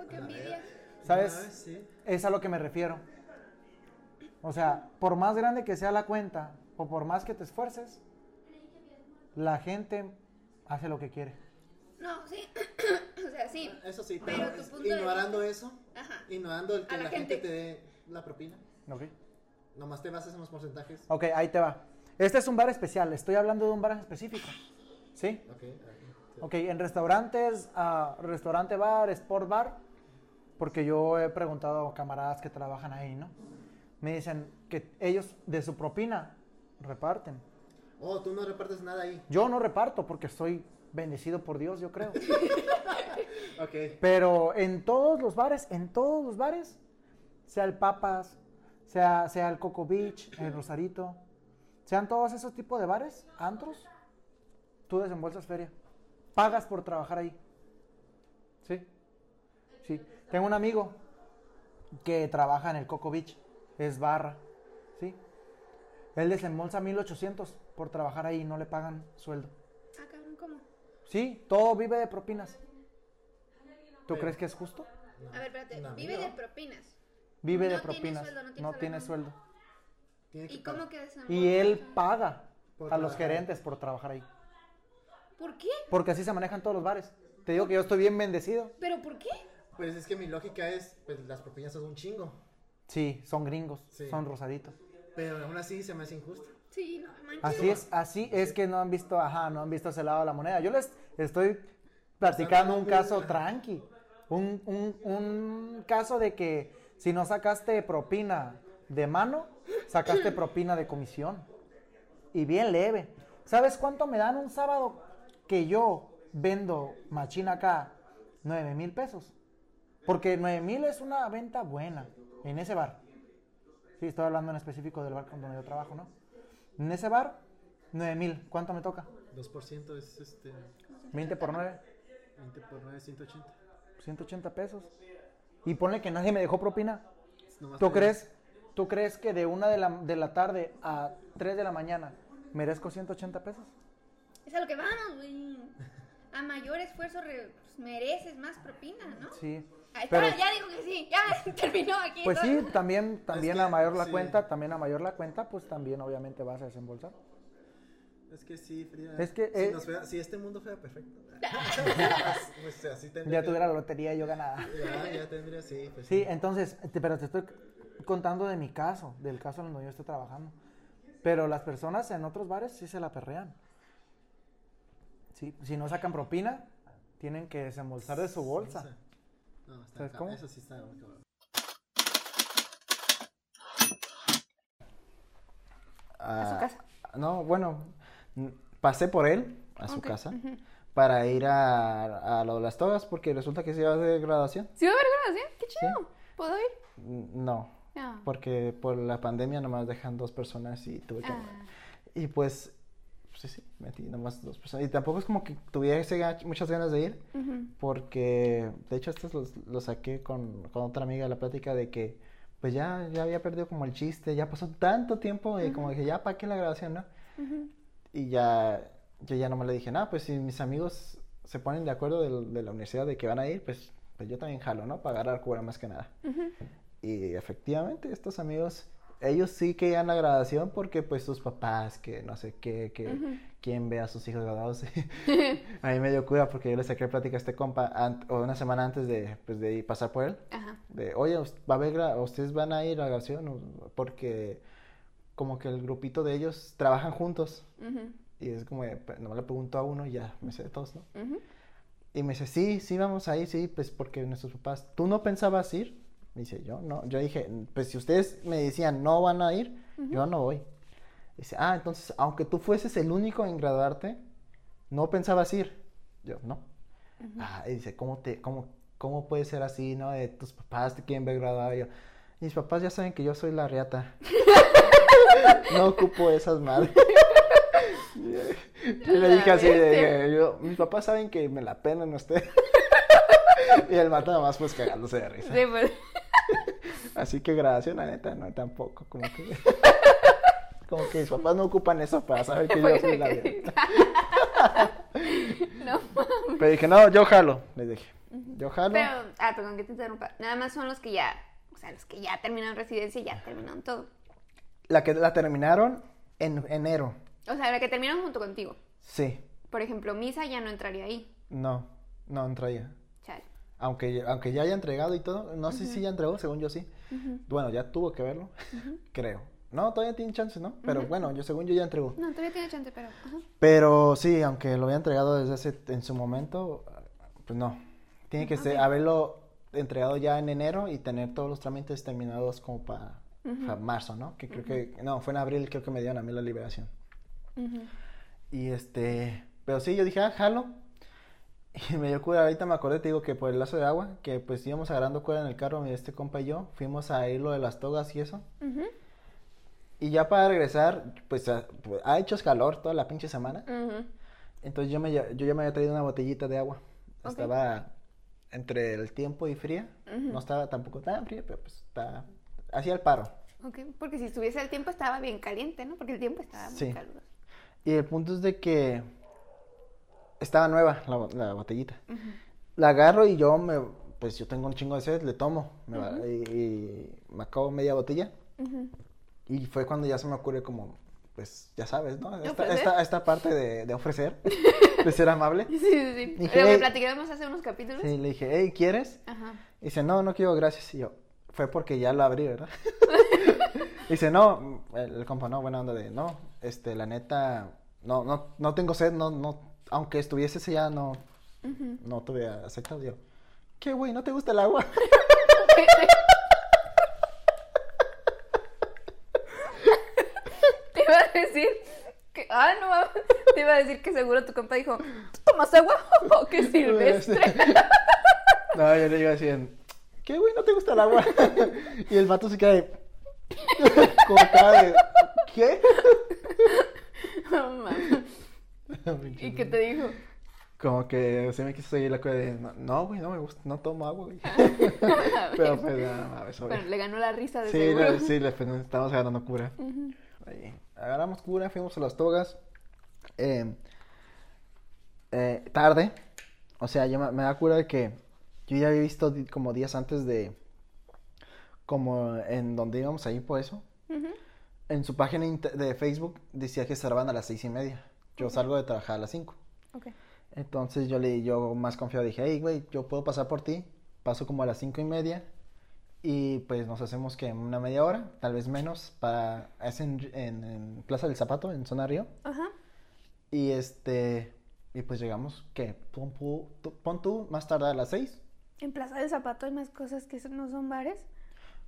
Qué envidia. ¿Sabes? Sí. Es a lo que me refiero. O sea, por más grande que sea la cuenta, o por más que te esfuerces, la gente hace lo que quiere. No, sí. o sea, sí. Eso sí, Pero pero, tu es- punto de ignorando eso, Ajá. ignorando el que A la la, gente. gente. te dé la propina, ¿Ok? nomás te basas en los porcentajes. Ok, ahí te va. Este es un bar especial. Estoy hablando de un bar en específico. ¿Sí? Ok, ok. Ok, en restaurantes, ah, restaurante bar, sport bar, porque yo he preguntado a camaradas que trabajan ahí, ¿no? Me dicen que ellos de su propina reparten. Oh, tú no repartes nada ahí. Yo no reparto porque estoy bendecido por Dios, yo creo. Pero en todos los bares, en todos los bares, sea el Papas, sea, sea el Coco Beach, el Rosarito, sean todos esos tipos de bares, antros, tú desembolsas feria. Pagas por trabajar ahí. ¿Sí? Sí. Tengo un amigo que trabaja en el Coco Beach, es barra, ¿sí? Él desembolsa 1800 por trabajar ahí y no le pagan sueldo. Ah, cabrón, ¿cómo? Sí, todo vive de propinas. ¿Tú crees que es justo? A ver, espérate. No, Vive no. de propinas. Vive de No tiene propinas. sueldo, no tiene no salario. tiene sueldo. Tiene que ¿Y cómo que? Y él paga Por a los gerentes por trabajar ahí. ¿Por qué? Porque así se manejan todos los bares. Te digo que yo estoy bien bendecido. ¿Pero por qué? Pues es que mi lógica es, pues las propinas son un chingo. Sí, son gringos, Sí. son rosaditos. Pero aún así se me hace injusto. Sí, no manches. Así es, así es que no han visto, ajá, no han visto ese lado de la moneda. Yo les estoy platicando un caso tranqui. Un, un, un caso de que si no sacaste propina de mano, sacaste propina de comisión. Y bien leve. ¿Sabes cuánto me dan un sábado que yo vendo machina acá? 9 mil pesos. Porque 9 mil es una venta buena en ese bar. Sí, estoy hablando en específico del bar con donde yo trabajo, ¿no? En ese bar, 9 mil. ¿Cuánto me toca? 2% es este 20 por 9, 20 por 9, 180. 180 pesos. Y ponle que nadie me dejó propina. Nomás ¿Tú crees, ¿Tú crees que de una de la, de la tarde a 3 de la mañana merezco 180 pesos? Es a lo que vamos, güey. A mayor esfuerzo re- pues, mereces más propina, ¿no? Sí. Ahí Pero, está, ya digo que sí. Ya terminó aquí. pues todo. sí, también, también que, a mayor la sí. cuenta, también a mayor la cuenta, pues también obviamente vas a desembolsar. Es que sí, Frida. Es que, si, eh, nos fuera- si este mundo fuera perfecto. pues así tendría. Ya que- tuviera la lotería y yo ganada. Ya, ya tendría, sí. Pues, Sí, entonces, te- pero te estoy contando de mi caso, del caso en donde yo estoy trabajando. Pero las personas en otros bares sí se la perrean. Sí, si no sacan propina, tienen que desembolsar de su bolsa. No, está ¿Sabes cab- cómo? Eso sí está muy cabrón. A su casa. No, bueno, pasé por él a su casa ujú. para ir a, a lo de las togas porque resulta que se iba de graduación. ¿Sí va a haber graduación? Qué chido. ¿Puedo ir? N- No, Ah. porque por la pandemia nomás dejan dos personas y tuve que... Ah. Y pues, sí, sí, metí nomás dos personas. Y tampoco es como que tuviese ga- muchas ganas de ir, porque de hecho estos los, los saqué con, con otra amiga de la plática de que pues ya, ya había perdido como el chiste, ya pasó tanto tiempo y como dije, ya para qué la grabación, ¿no? Y ya, yo ya nomás le dije, nada, pues si mis amigos se ponen de acuerdo de, la universidad de que van a ir, pues, pues yo también jalo, ¿no? Para agarrar cura más que nada. Y efectivamente, estos amigos, ellos sí que iban a graduación porque pues sus papás, que no sé qué, que Ujú. quién ve a sus hijos graduados. a mí me dio cuida porque yo le saqué plática a este compa o una semana antes de, pues, de pasar por él. Ajá. De, oye, va a haber ustedes van a ir a la graduación porque como que el grupito de ellos trabajan juntos. Ujú. Y es como, pues, nomás le pregunto a uno y ya me sé de todos, ¿no? Ujú. Y me dice, sí, sí, vamos a ir, sí, pues porque nuestros papás, ¿tú no pensabas ir? Me dice, yo no, yo dije, pues si ustedes me decían no van a ir, yo no voy. Dice, ah, entonces, aunque tú fueses el único en graduarte, ¿no pensabas ir? Yo, no. Ah, y dice, ¿cómo, te, cómo, ¿cómo puede ser así, no? De tus papás te quieren ver graduado. Y yo, mis papás ya saben que yo soy la riata. no ocupo esas madres. Y le dije así, de, yo, mis papás saben que me la penan usted. y el mata nomás pues cagándose de risa. Sí, pues. Así que gracias, la neta, no tampoco, como que... como que mis papás no ocupan eso para saber que yo soy la no mames. Pero dije, no, yo jalo, le dije. Yo jalo. Pero, ah, perdón que te interrumpa. Nada más son los que ya, o sea, los que ya terminaron residencia y ya terminaron todo. La que la terminaron en enero. O sea, la que terminaron junto contigo. Sí. Por ejemplo, Misa ya no entraría ahí. No, no entraría. Chale. Aunque, aunque ya haya entregado y todo, no sé si ya entregó, según yo sí. Bueno, ya tuvo que verlo, creo. No, todavía tiene chances, ¿no? Pero bueno, yo según yo ya entregó. No, todavía tiene chance, pero. Pero sí, aunque lo había entregado desde hace, en su momento, pues no. Tiene que ser, haberlo entregado ya en enero y tener todos los trámites terminados como para marzo, ¿no? Que creo que, no, fue en abril creo que me dieron a mí la liberación. Y este, pero sí, yo dije, ah, jalo. Y me dio cura, ahorita me acordé, te digo que por el lazo de agua, que pues íbamos agarrando cuerda en el carro, este compa y yo, fuimos a ir lo de las togas y eso. Ujú. Y ya para regresar, pues ha, pues, ha hecho calor toda la pinche semana. Entonces yo, me, yo ya me había traído una botellita de agua. Estaba entre el tiempo y fría. No estaba tampoco tan fría, pero pues está, hacía el paro. Ok, porque si estuviese el tiempo estaba bien caliente, ¿no? Porque el tiempo estaba muy Sí. caluroso. Y el punto es de que estaba nueva la, la botellita. La agarro y yo me, pues yo tengo un chingo de sed, le tomo. me va- y, y me acabo media botella. Ujú. Y fue cuando ya se me ocurre como, pues ya sabes, ¿no? Esta, esta, esta parte de, de ofrecer, de ser amable. Sí, sí, sí. Dije, que "Ey". platicamos hace unos capítulos. Sí, le dije, hey, ¿quieres? Ajá. Y dice, no, no quiero, gracias. Y yo, fue porque ya lo abrí, ¿verdad? dice, no, el, el compa, no, buena onda de, no, este, la neta, no, no, no tengo sed, no, no, aunque estuviese sellada, no, no te hubiera aceptado. Yo, ¿qué, güey, no te gusta el agua? Te iba a decir que. Ah, no. Te iba a decir que seguro tu compa dijo: ¿Tú tomas agua? ¡Oh, qué silvestre! no, yo le digo así, en, ¿qué, güey, no te gusta el agua? y el vato se queda de, con cara de, ¿qué? No ¿Y qué te dijo? Como que se me quiso seguir la cosa de, no, no, güey, no me gusta, no tomo agua, güey. Pero pues, nada más, obvio. Bueno, le ganó la risa de Sí, le- sí, le, pues, estábamos agarrando cura. Ahí, agarramos cura, fuimos a las togas. eh, eh, tarde. O sea, yo me, me da cura de que yo ya había visto como días antes de. Como en donde íbamos a ir por eso. En su página de Facebook decía que cerraban a las seis y media. Yo salgo de trabajar a las cinco. Ok. Entonces yo le yo más confiado dije, hey, güey, yo puedo pasar por ti. Paso como a las cinco y media. Y pues nos hacemos que una media hora, tal vez menos, para es en, en- en Plaza del Zapato, en Zona Río. Ajá. Y este, y pues llegamos, ¿qué? Pon, tú- pon tú más tarde a las seis. En Plaza del Zapato hay más cosas que no son bares.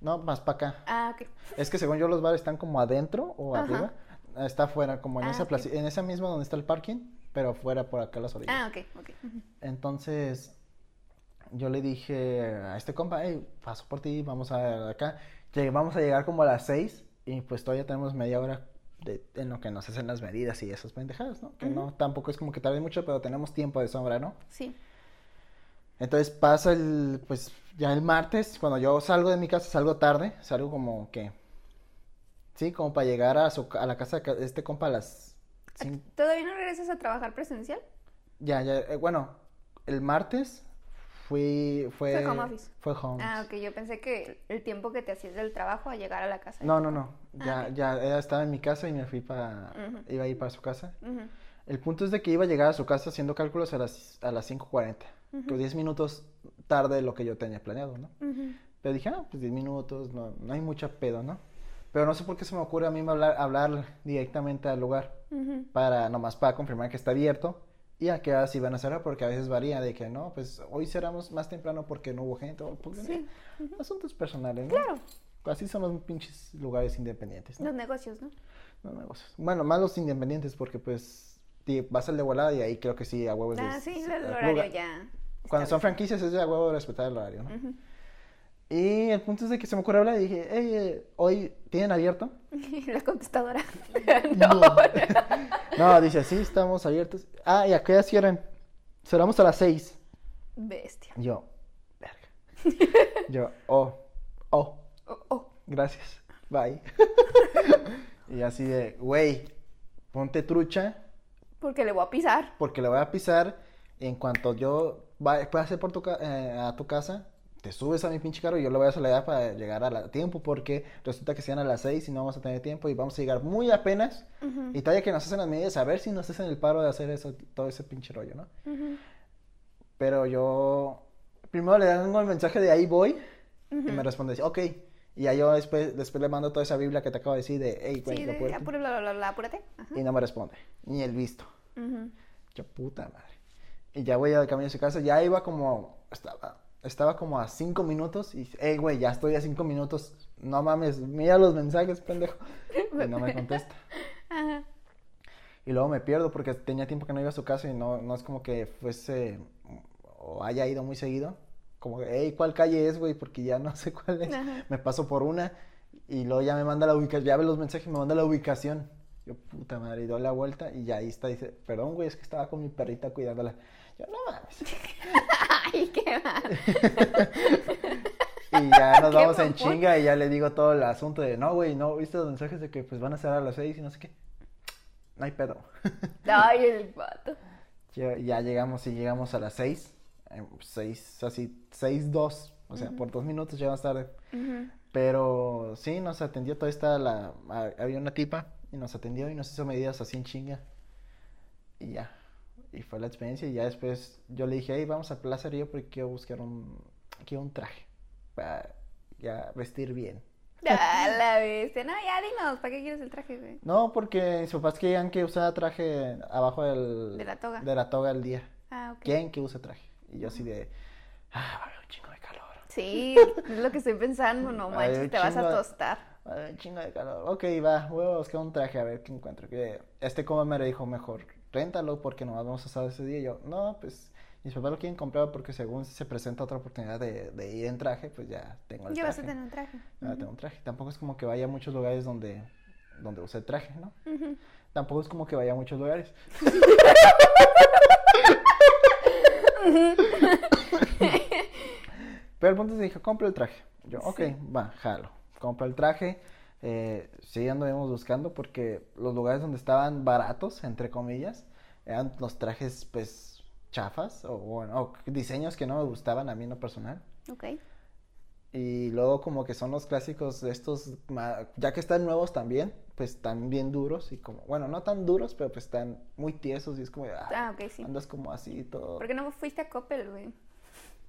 No, más para acá. Ah, ok. Es que según yo los bares están como adentro o Ajá. arriba. Está afuera, como en Ah, esa ok. plaza, en esa misma donde está el parking, pero fuera por acá a las orillas. Ah, ok, ok. Entonces, yo le dije a este compa, hey, paso por ti, vamos a acá. Vamos a llegar como a las seis y pues todavía tenemos media hora de, en lo que nos hacen las medidas y esas pendejadas, ¿no? Que no, tampoco es como que tarde mucho, pero tenemos tiempo de sobra, ¿no? Sí. Entonces pasa el, pues ya el martes, cuando yo salgo de mi casa, salgo tarde, salgo como que, sí, como para llegar a, su, a la casa de este compa a las cin- ¿Todavía no regresas a trabajar presencial? Ya, ya, eh, bueno, el martes fui, fue... Fue home office. Fue home Ah, ok. Yo pensé que el tiempo que te hacías del trabajo a llegar a la casa. No, no, no, Ah, ya, ya, ella estaba en mi casa y me fui para, iba a ir para su casa. El punto es de que iba a llegar a su casa haciendo cálculos a las, a las 5.40, que 10 minutos tarde de lo que yo tenía planeado, ¿no? Pero dije, ah, pues 10 minutos, no, no hay mucha pedo, ¿no? Pero no sé por qué se me ocurre a mí hablar, hablar directamente al lugar, Ujú. para, nomás para confirmar que está abierto y a qué horas iban a cerrar, porque a veces varía de que, no, pues hoy cerramos más temprano porque no hubo gente, o porque Sí. asuntos personales, ¿no? Claro. Así son los pinches lugares independientes, ¿no? Los negocios, ¿no? Los negocios. Bueno, más los independientes porque pues vas al de volada y ahí creo que sí, a huevo. es de- Ah, sí, el horario lugar- ya. Cuando son franquicias es de a huevo respetar el horario, ¿no? Y el punto es de que se me ocurrió hablar y dije, hey, eh, ¿hoy tienen abierto? La contestadora. No. no. No, dice, sí, estamos abiertos. Ah, ¿y a qué hora cierran? Cerramos a las seis. Bestia. Yo, verga. Yo, oh, oh, Oh, oh. gracias, bye. y así de, güey, ponte trucha Porque le voy a pisar. porque le voy a pisar. En cuanto yo va- pase por tu eh, a tu casa, te subes a mi pinche carro y yo lo voy a acelerar para llegar a la- tiempo porque resulta que sean a las seis y no vamos a tener tiempo y vamos a llegar muy apenas. Ujú. Y todavía que nos hacen las medidas, a ver si nos hacen el paro de hacer eso, todo ese pinche rollo, ¿no? Ujú. Pero yo primero le tengo el mensaje de ahí voy y Ujú. me responde, ok. Y ya yo después, después le mando toda esa Biblia que te acabo de decir de, hey, güey, Sí, de, puedes-". apure, bla, bla, bla, apúrate. Y no me responde, ni el visto. Yo, puta madre. Y ya voy al camino a su casa, ya iba como, estaba, estaba como a cinco minutos y, hey, güey, ya estoy a cinco minutos. No mames, mira los mensajes, pendejo. Y no me contesta. Ajá. Y luego me pierdo porque tenía tiempo que no iba a su casa y no, no es como que fuese o haya ido muy seguido. Como, hey, ¿cuál calle es, güey? Porque ya no sé cuál es. Ajá. Me paso por una y luego ya me manda la ubicación, ya ve los mensajes y me manda la ubicación. Yo, puta madre, y doy la vuelta y ya ahí está, dice, perdón, güey, es que estaba con mi perrita cuidándola. Yo, no mames. Ay, qué mal. Y ya nos vamos en chinga y ya le digo todo el asunto de, no, güey, no, viste los mensajes de que pues van a cerrar a las seis y no sé qué. No hay pedo. Ay, el vato. Ya, ya llegamos y llegamos a las 6, seis, así, seis, dos, o sea, por dos minutos llegamos tarde. Pero sí, nos atendió toda esta, la, ha- había una tipa y nos atendió y nos hizo medidas así en chinga. Y ya, y fue la experiencia y ya después yo le dije, hey, vamos a Plaza Río porque quiero buscar un, quiero un traje para ya vestir bien. Ah, la bestia. No, ya dinos, ¿para qué quieres el traje, güey? No, porque mis papás querían que usara traje abajo del, De la toga. de la toga el día. Ah, ok. ¿Quién que use traje? Y yo así de, ah, va a haber un chingo de calor. Sí, es lo que estoy pensando, no manches, te vas a de- tostar. Un chingo de calor. Ok, va, voy a buscar un traje a ver qué encuentro. Que este como me dijo mejor, réntalo porque no vamos a estar ese día. Y yo, no, pues mis papás lo quieren comprar porque según se presenta otra oportunidad de, de ir en traje, pues ya tengo el Ya traje. vas a tener un traje. Ya tengo un traje. Tampoco es como que vaya a muchos lugares donde, donde use traje, ¿no? Tampoco es como que vaya a muchos lugares. Pero el punto es que dije, compra el traje. Yo, ok, va, jalo. Compra el traje. Eh, sí, anduvimos buscando porque los lugares donde estaban baratos, entre comillas, eran los trajes, pues, chafas o, bueno, o diseños que no me gustaban a mí en lo personal. Ok. Y luego como que son los clásicos de estos, ya que están nuevos también, pues están bien duros y como, bueno, no tan duros, pero pues están muy tiesos y es como, ah, Ah, sí. andas como así y todo. ¿Por qué no fuiste a Coppel, güey?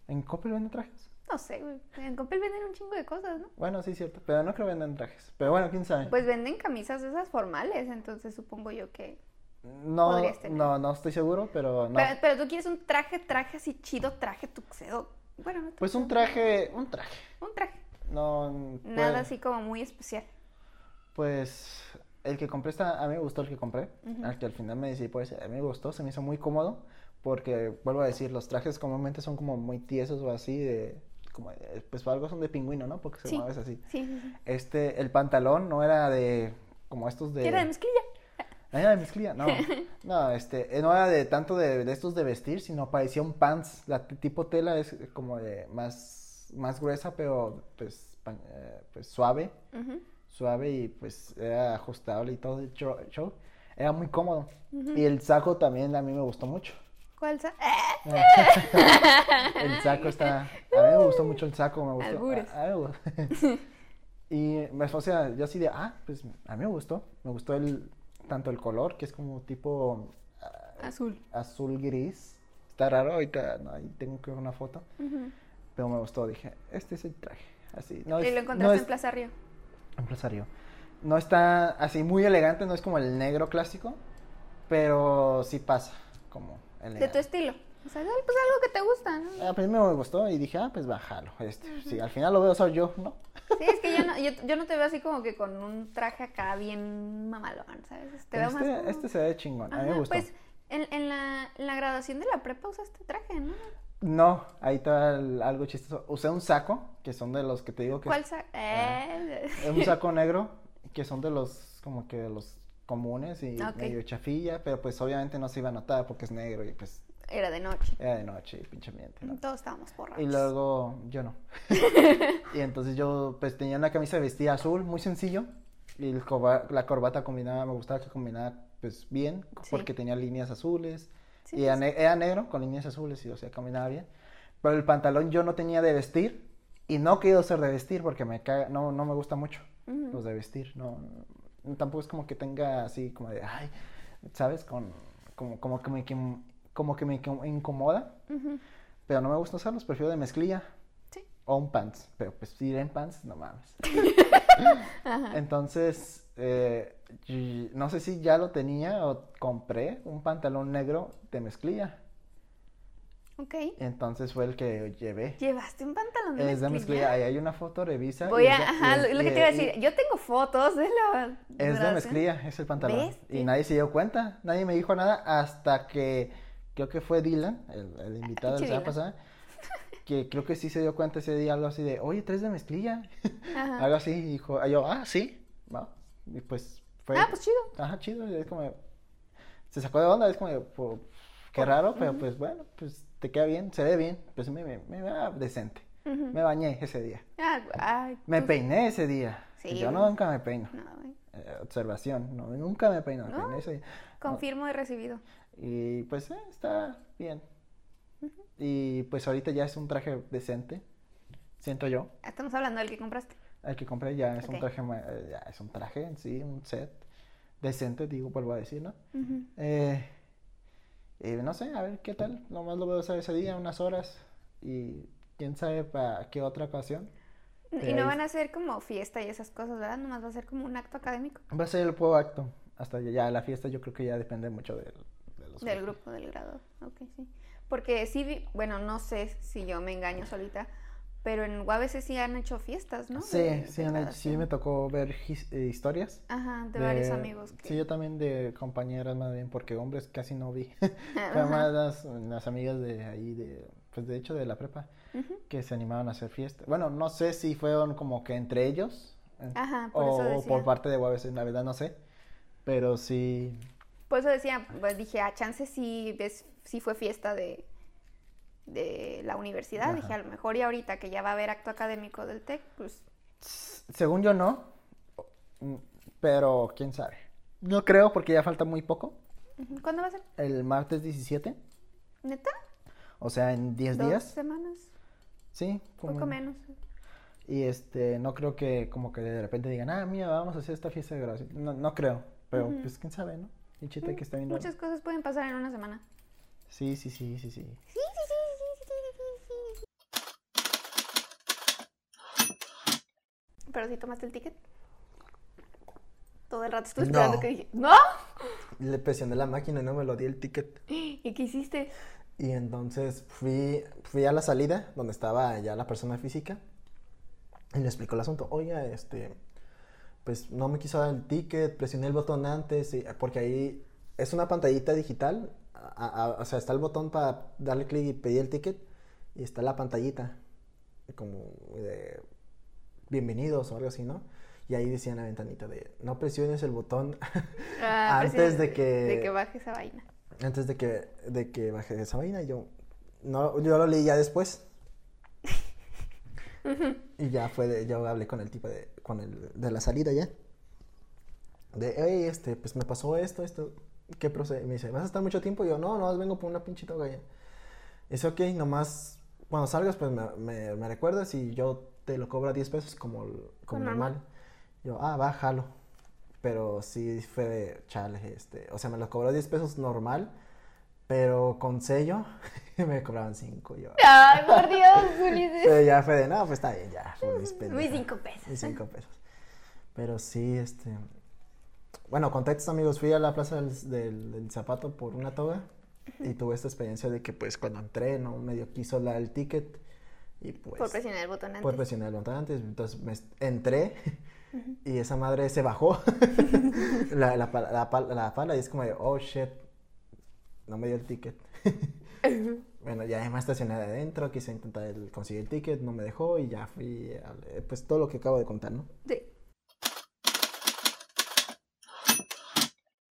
¿En Coppel venden trajes? No sé, güey. En Coppel venden un chingo de cosas, ¿no? Bueno, sí, cierto, pero no creo que vendan trajes. Pero bueno, quién sabe. Pues venden camisas esas formales, entonces supongo yo que... no, no, no estoy seguro, pero no. Pero, pero tú quieres un traje, traje así chido, traje tuxedo. Bueno, no Pues un traje, un traje. Un traje. No, Nada así como muy especial. Pues el que compré está, a mí me gustó el que compré, al que al final me decidí por ese, a mí me gustó, se me hizo muy cómodo, porque vuelvo a decir, los trajes comúnmente son como muy tiesos o así, de, como, pues algo son de pingüino, ¿no? Porque se Sí. mueves así. Sí. Este, el pantalón no era de, como estos de... ¿Era de mezclilla? Ah, era de mezclilla, no, no, este, eh, no era de tanto de, de estos de vestir, sino parecía un pants, la tipo tela es como de más, más gruesa, pero pues, eh, pues suave suave y pues era ajustable y todo el show. show. Era muy cómodo. Y el saco también a mí me gustó mucho. ¿Cuál sa- ¡Ah! El saco está... A mí me gustó mucho el saco, me gustó. Albures. A- a mí me y me, o sea, yo así de, ah, pues a mí me gustó. Me gustó el tanto el color, que es como tipo ah, Azul. azul gris. Está raro, ahorita no, ahí tengo que ver una foto. Pero me gustó, dije, este es el traje. Así. No y es- lo no encontraste es- en Plaza Río. Empresario. No está así muy elegante, no es como el negro clásico, pero sí pasa como De tu estilo. O sea, pues algo que te gusta, ¿no? A mí me gustó y dije, ah, pues bájalo. Este, Sí, al final lo veo soy yo, ¿no? Sí, es que yo no, yo, yo no te veo así como que con un traje acá bien mamalón, ¿sabes? Te veo más Este, como- este se ve chingón, a mí me gustó. Pues En, en la, en la graduación de la prepa usaste traje, ¿no? No, ahí está algo chistoso. Usé un saco, que son de los que te digo que... ¿Cuál sa- eh, Es un saco negro, que son de los, como que de los comunes y Ok. medio chafilla, pero pues obviamente no se iba a notar porque es negro y pues Era de noche. era de noche y pinche ambiente, ¿no? Todos estábamos borrachos. Y luego yo no. y entonces yo pues tenía una camisa de vestir azul, muy sencillo. Y el corba- la corbata combinaba, me gustaba que combinara pues bien, Sí. porque tenía líneas azules. Sí, y era, sí. ne- era negro con líneas azules y o sea, combinaba bien. Pero el pantalón yo no tenía de vestir y no quiero ser de vestir porque me caga, no, no me gusta mucho Ujú. los de vestir. No- tampoco es como que tenga así como de, ay, ¿sabes? Con, como, como que me, como que me incomoda. Pero no me gusta usarlos, prefiero de mezclilla. Sí. O un pants. Pero pues ir en pants, no mames. Entonces, eh, no sé si ya lo tenía o compré un pantalón negro de mezclilla. Ok. Entonces fue el que llevé. ¿Llevaste un pantalón de Es de mezclilla. mezclilla? Ahí hay una foto, revisa. Voy a, ajá, y lo, lo que te iba a decir. Yo tengo fotos de la. Es de mezclilla, es el pantalón. Y nadie se dio cuenta, nadie me dijo nada hasta que creo que fue Dylan, el, el invitado de la semana pasada, que creo que sí se dio cuenta ese día, algo así de, oye, ¿tres de mezclilla? Ajá. algo así, y dijo, y yo, ah, sí, va. Y pues fue, Ah, pues chido. ajá, chido, y es como, se sacó de onda, es como, "Po- qué raro, pero pues bueno, pues te queda bien, se ve bien, pues me, me, me va decente. Me bañé ese día. Ah, Me tú- peiné ese día. Sí, y yo güey. nunca me peino. No. Eh, observación, no, nunca me peino, ¿No? día. Confirmo he recibido. Y pues eh, está bien. Y pues ahorita ya es un traje decente, siento yo. Estamos hablando del que compraste. El que compré ya es un traje, eh, ya es un traje en sí, un set decente, digo, vuelvo a decir, ¿no? Ujú. Eh, y no sé, a ver qué tal. Nomás lo voy a usar ese día, unas horas. Y quién sabe para qué otra ocasión. Y no van a ser como fiesta y esas cosas, ¿verdad? Nomás va a ser como un acto académico Va a ser el juego acto. Hasta ya, ya la fiesta yo creo que ya depende mucho del, de los del grupo, del grado. Ok, sí. Porque sí, bueno, no sé si yo me engaño solita, pero en UABC sí han hecho fiestas, ¿no? Sí, De- sí, de han hecho- sí me tocó ver his- eh, historias. Ajá, de, varios amigos. Que... Sí, yo también de compañeras más bien, porque hombres casi no vi. Fue más las, las amigas de ahí, de, pues de hecho de la prepa, que se animaron a hacer fiesta. Bueno, no sé si fueron como que entre ellos. Ajá, por o, eso decía. por parte de UABC, la verdad no sé. Pero sí, Por eso decía, pues dije, a chance sí, ves, sí fue fiesta de, de la universidad. Ajá. Dije, a lo mejor y ahorita que ya va a haber acto académico del TEC, pues según yo no, pero quién sabe. No creo porque ya falta muy poco. ¿cuándo va a ser? El martes 17, ¿Neta? O sea, en 10 ¿Dos días. semanas? Sí, como Poco en- menos. Y este, no creo que como que de repente digan, ah, mira, vamos a hacer esta fiesta de graduación. No, no creo, pero pues quién sabe, ¿no? Y chita que está viendo. Muchas cosas pueden pasar en una semana. Sí, sí, sí, sí, sí. Sí, sí, sí, sí, sí, sí, sí, sí. Pero si tomaste el ticket. Todo el rato estuve No. esperando que dije, ¿no? Le presioné la máquina y no me lo di el ticket. ¿Y qué hiciste? Y entonces fui, fui a la salida donde estaba ya la persona física y le explicó el asunto. Oye, este, pues no me quiso dar el ticket, presioné el botón antes, y- porque ahí es una pantallita digital, a- a- o sea, está el botón para darle clic y pedir el ticket y está la pantallita como de bienvenidos o algo así, ¿no? Y ahí decía en la ventanita de no presiones el botón Ah, Antes de que- De que baje esa vaina. Antes de que, de que baje esa vaina, yo, no, yo lo leí ya después. y ya fue, de- yo hablé con el tipo de, con el, de la salida ya. De, hey, este, pues me pasó esto, esto, ¿qué procede? Me dice, ¿vas a estar mucho tiempo? Y yo, no, no, vengo por una pinche toga ya. Dice, ok, nomás, cuando salgas, pues me, me, me recuerdas y yo te lo cobro a 10 pesos como, como normal. normal. Yo, ah, bájalo. Pero sí fue de chale, este. O sea, me lo cobró 10 pesos normal, pero con sello me cobraban 5. Yo. Ay, por Dios, Ulises. Pero ya fue de, no, pues está bien, ya. Mis Mis pendejas. cinco pesos. Mis 5 pesos. Pero sí, este. Bueno, contexto, amigos. Fui a la plaza del, del- del zapato por una toga y tuve esta experiencia de que, pues, cuando entré, no medio quiso el ticket y pues. Por presionar el botón antes. Por presionar el botón antes, entonces me y esa madre se bajó la, la, la pala- la pala y es como de, oh shit. no me dio el ticket. bueno, ya me estacioné de adentro, quise intentar el- conseguir el ticket, no me dejó y ya fui, hablé, pues todo lo que acabo de contar, ¿no? Sí.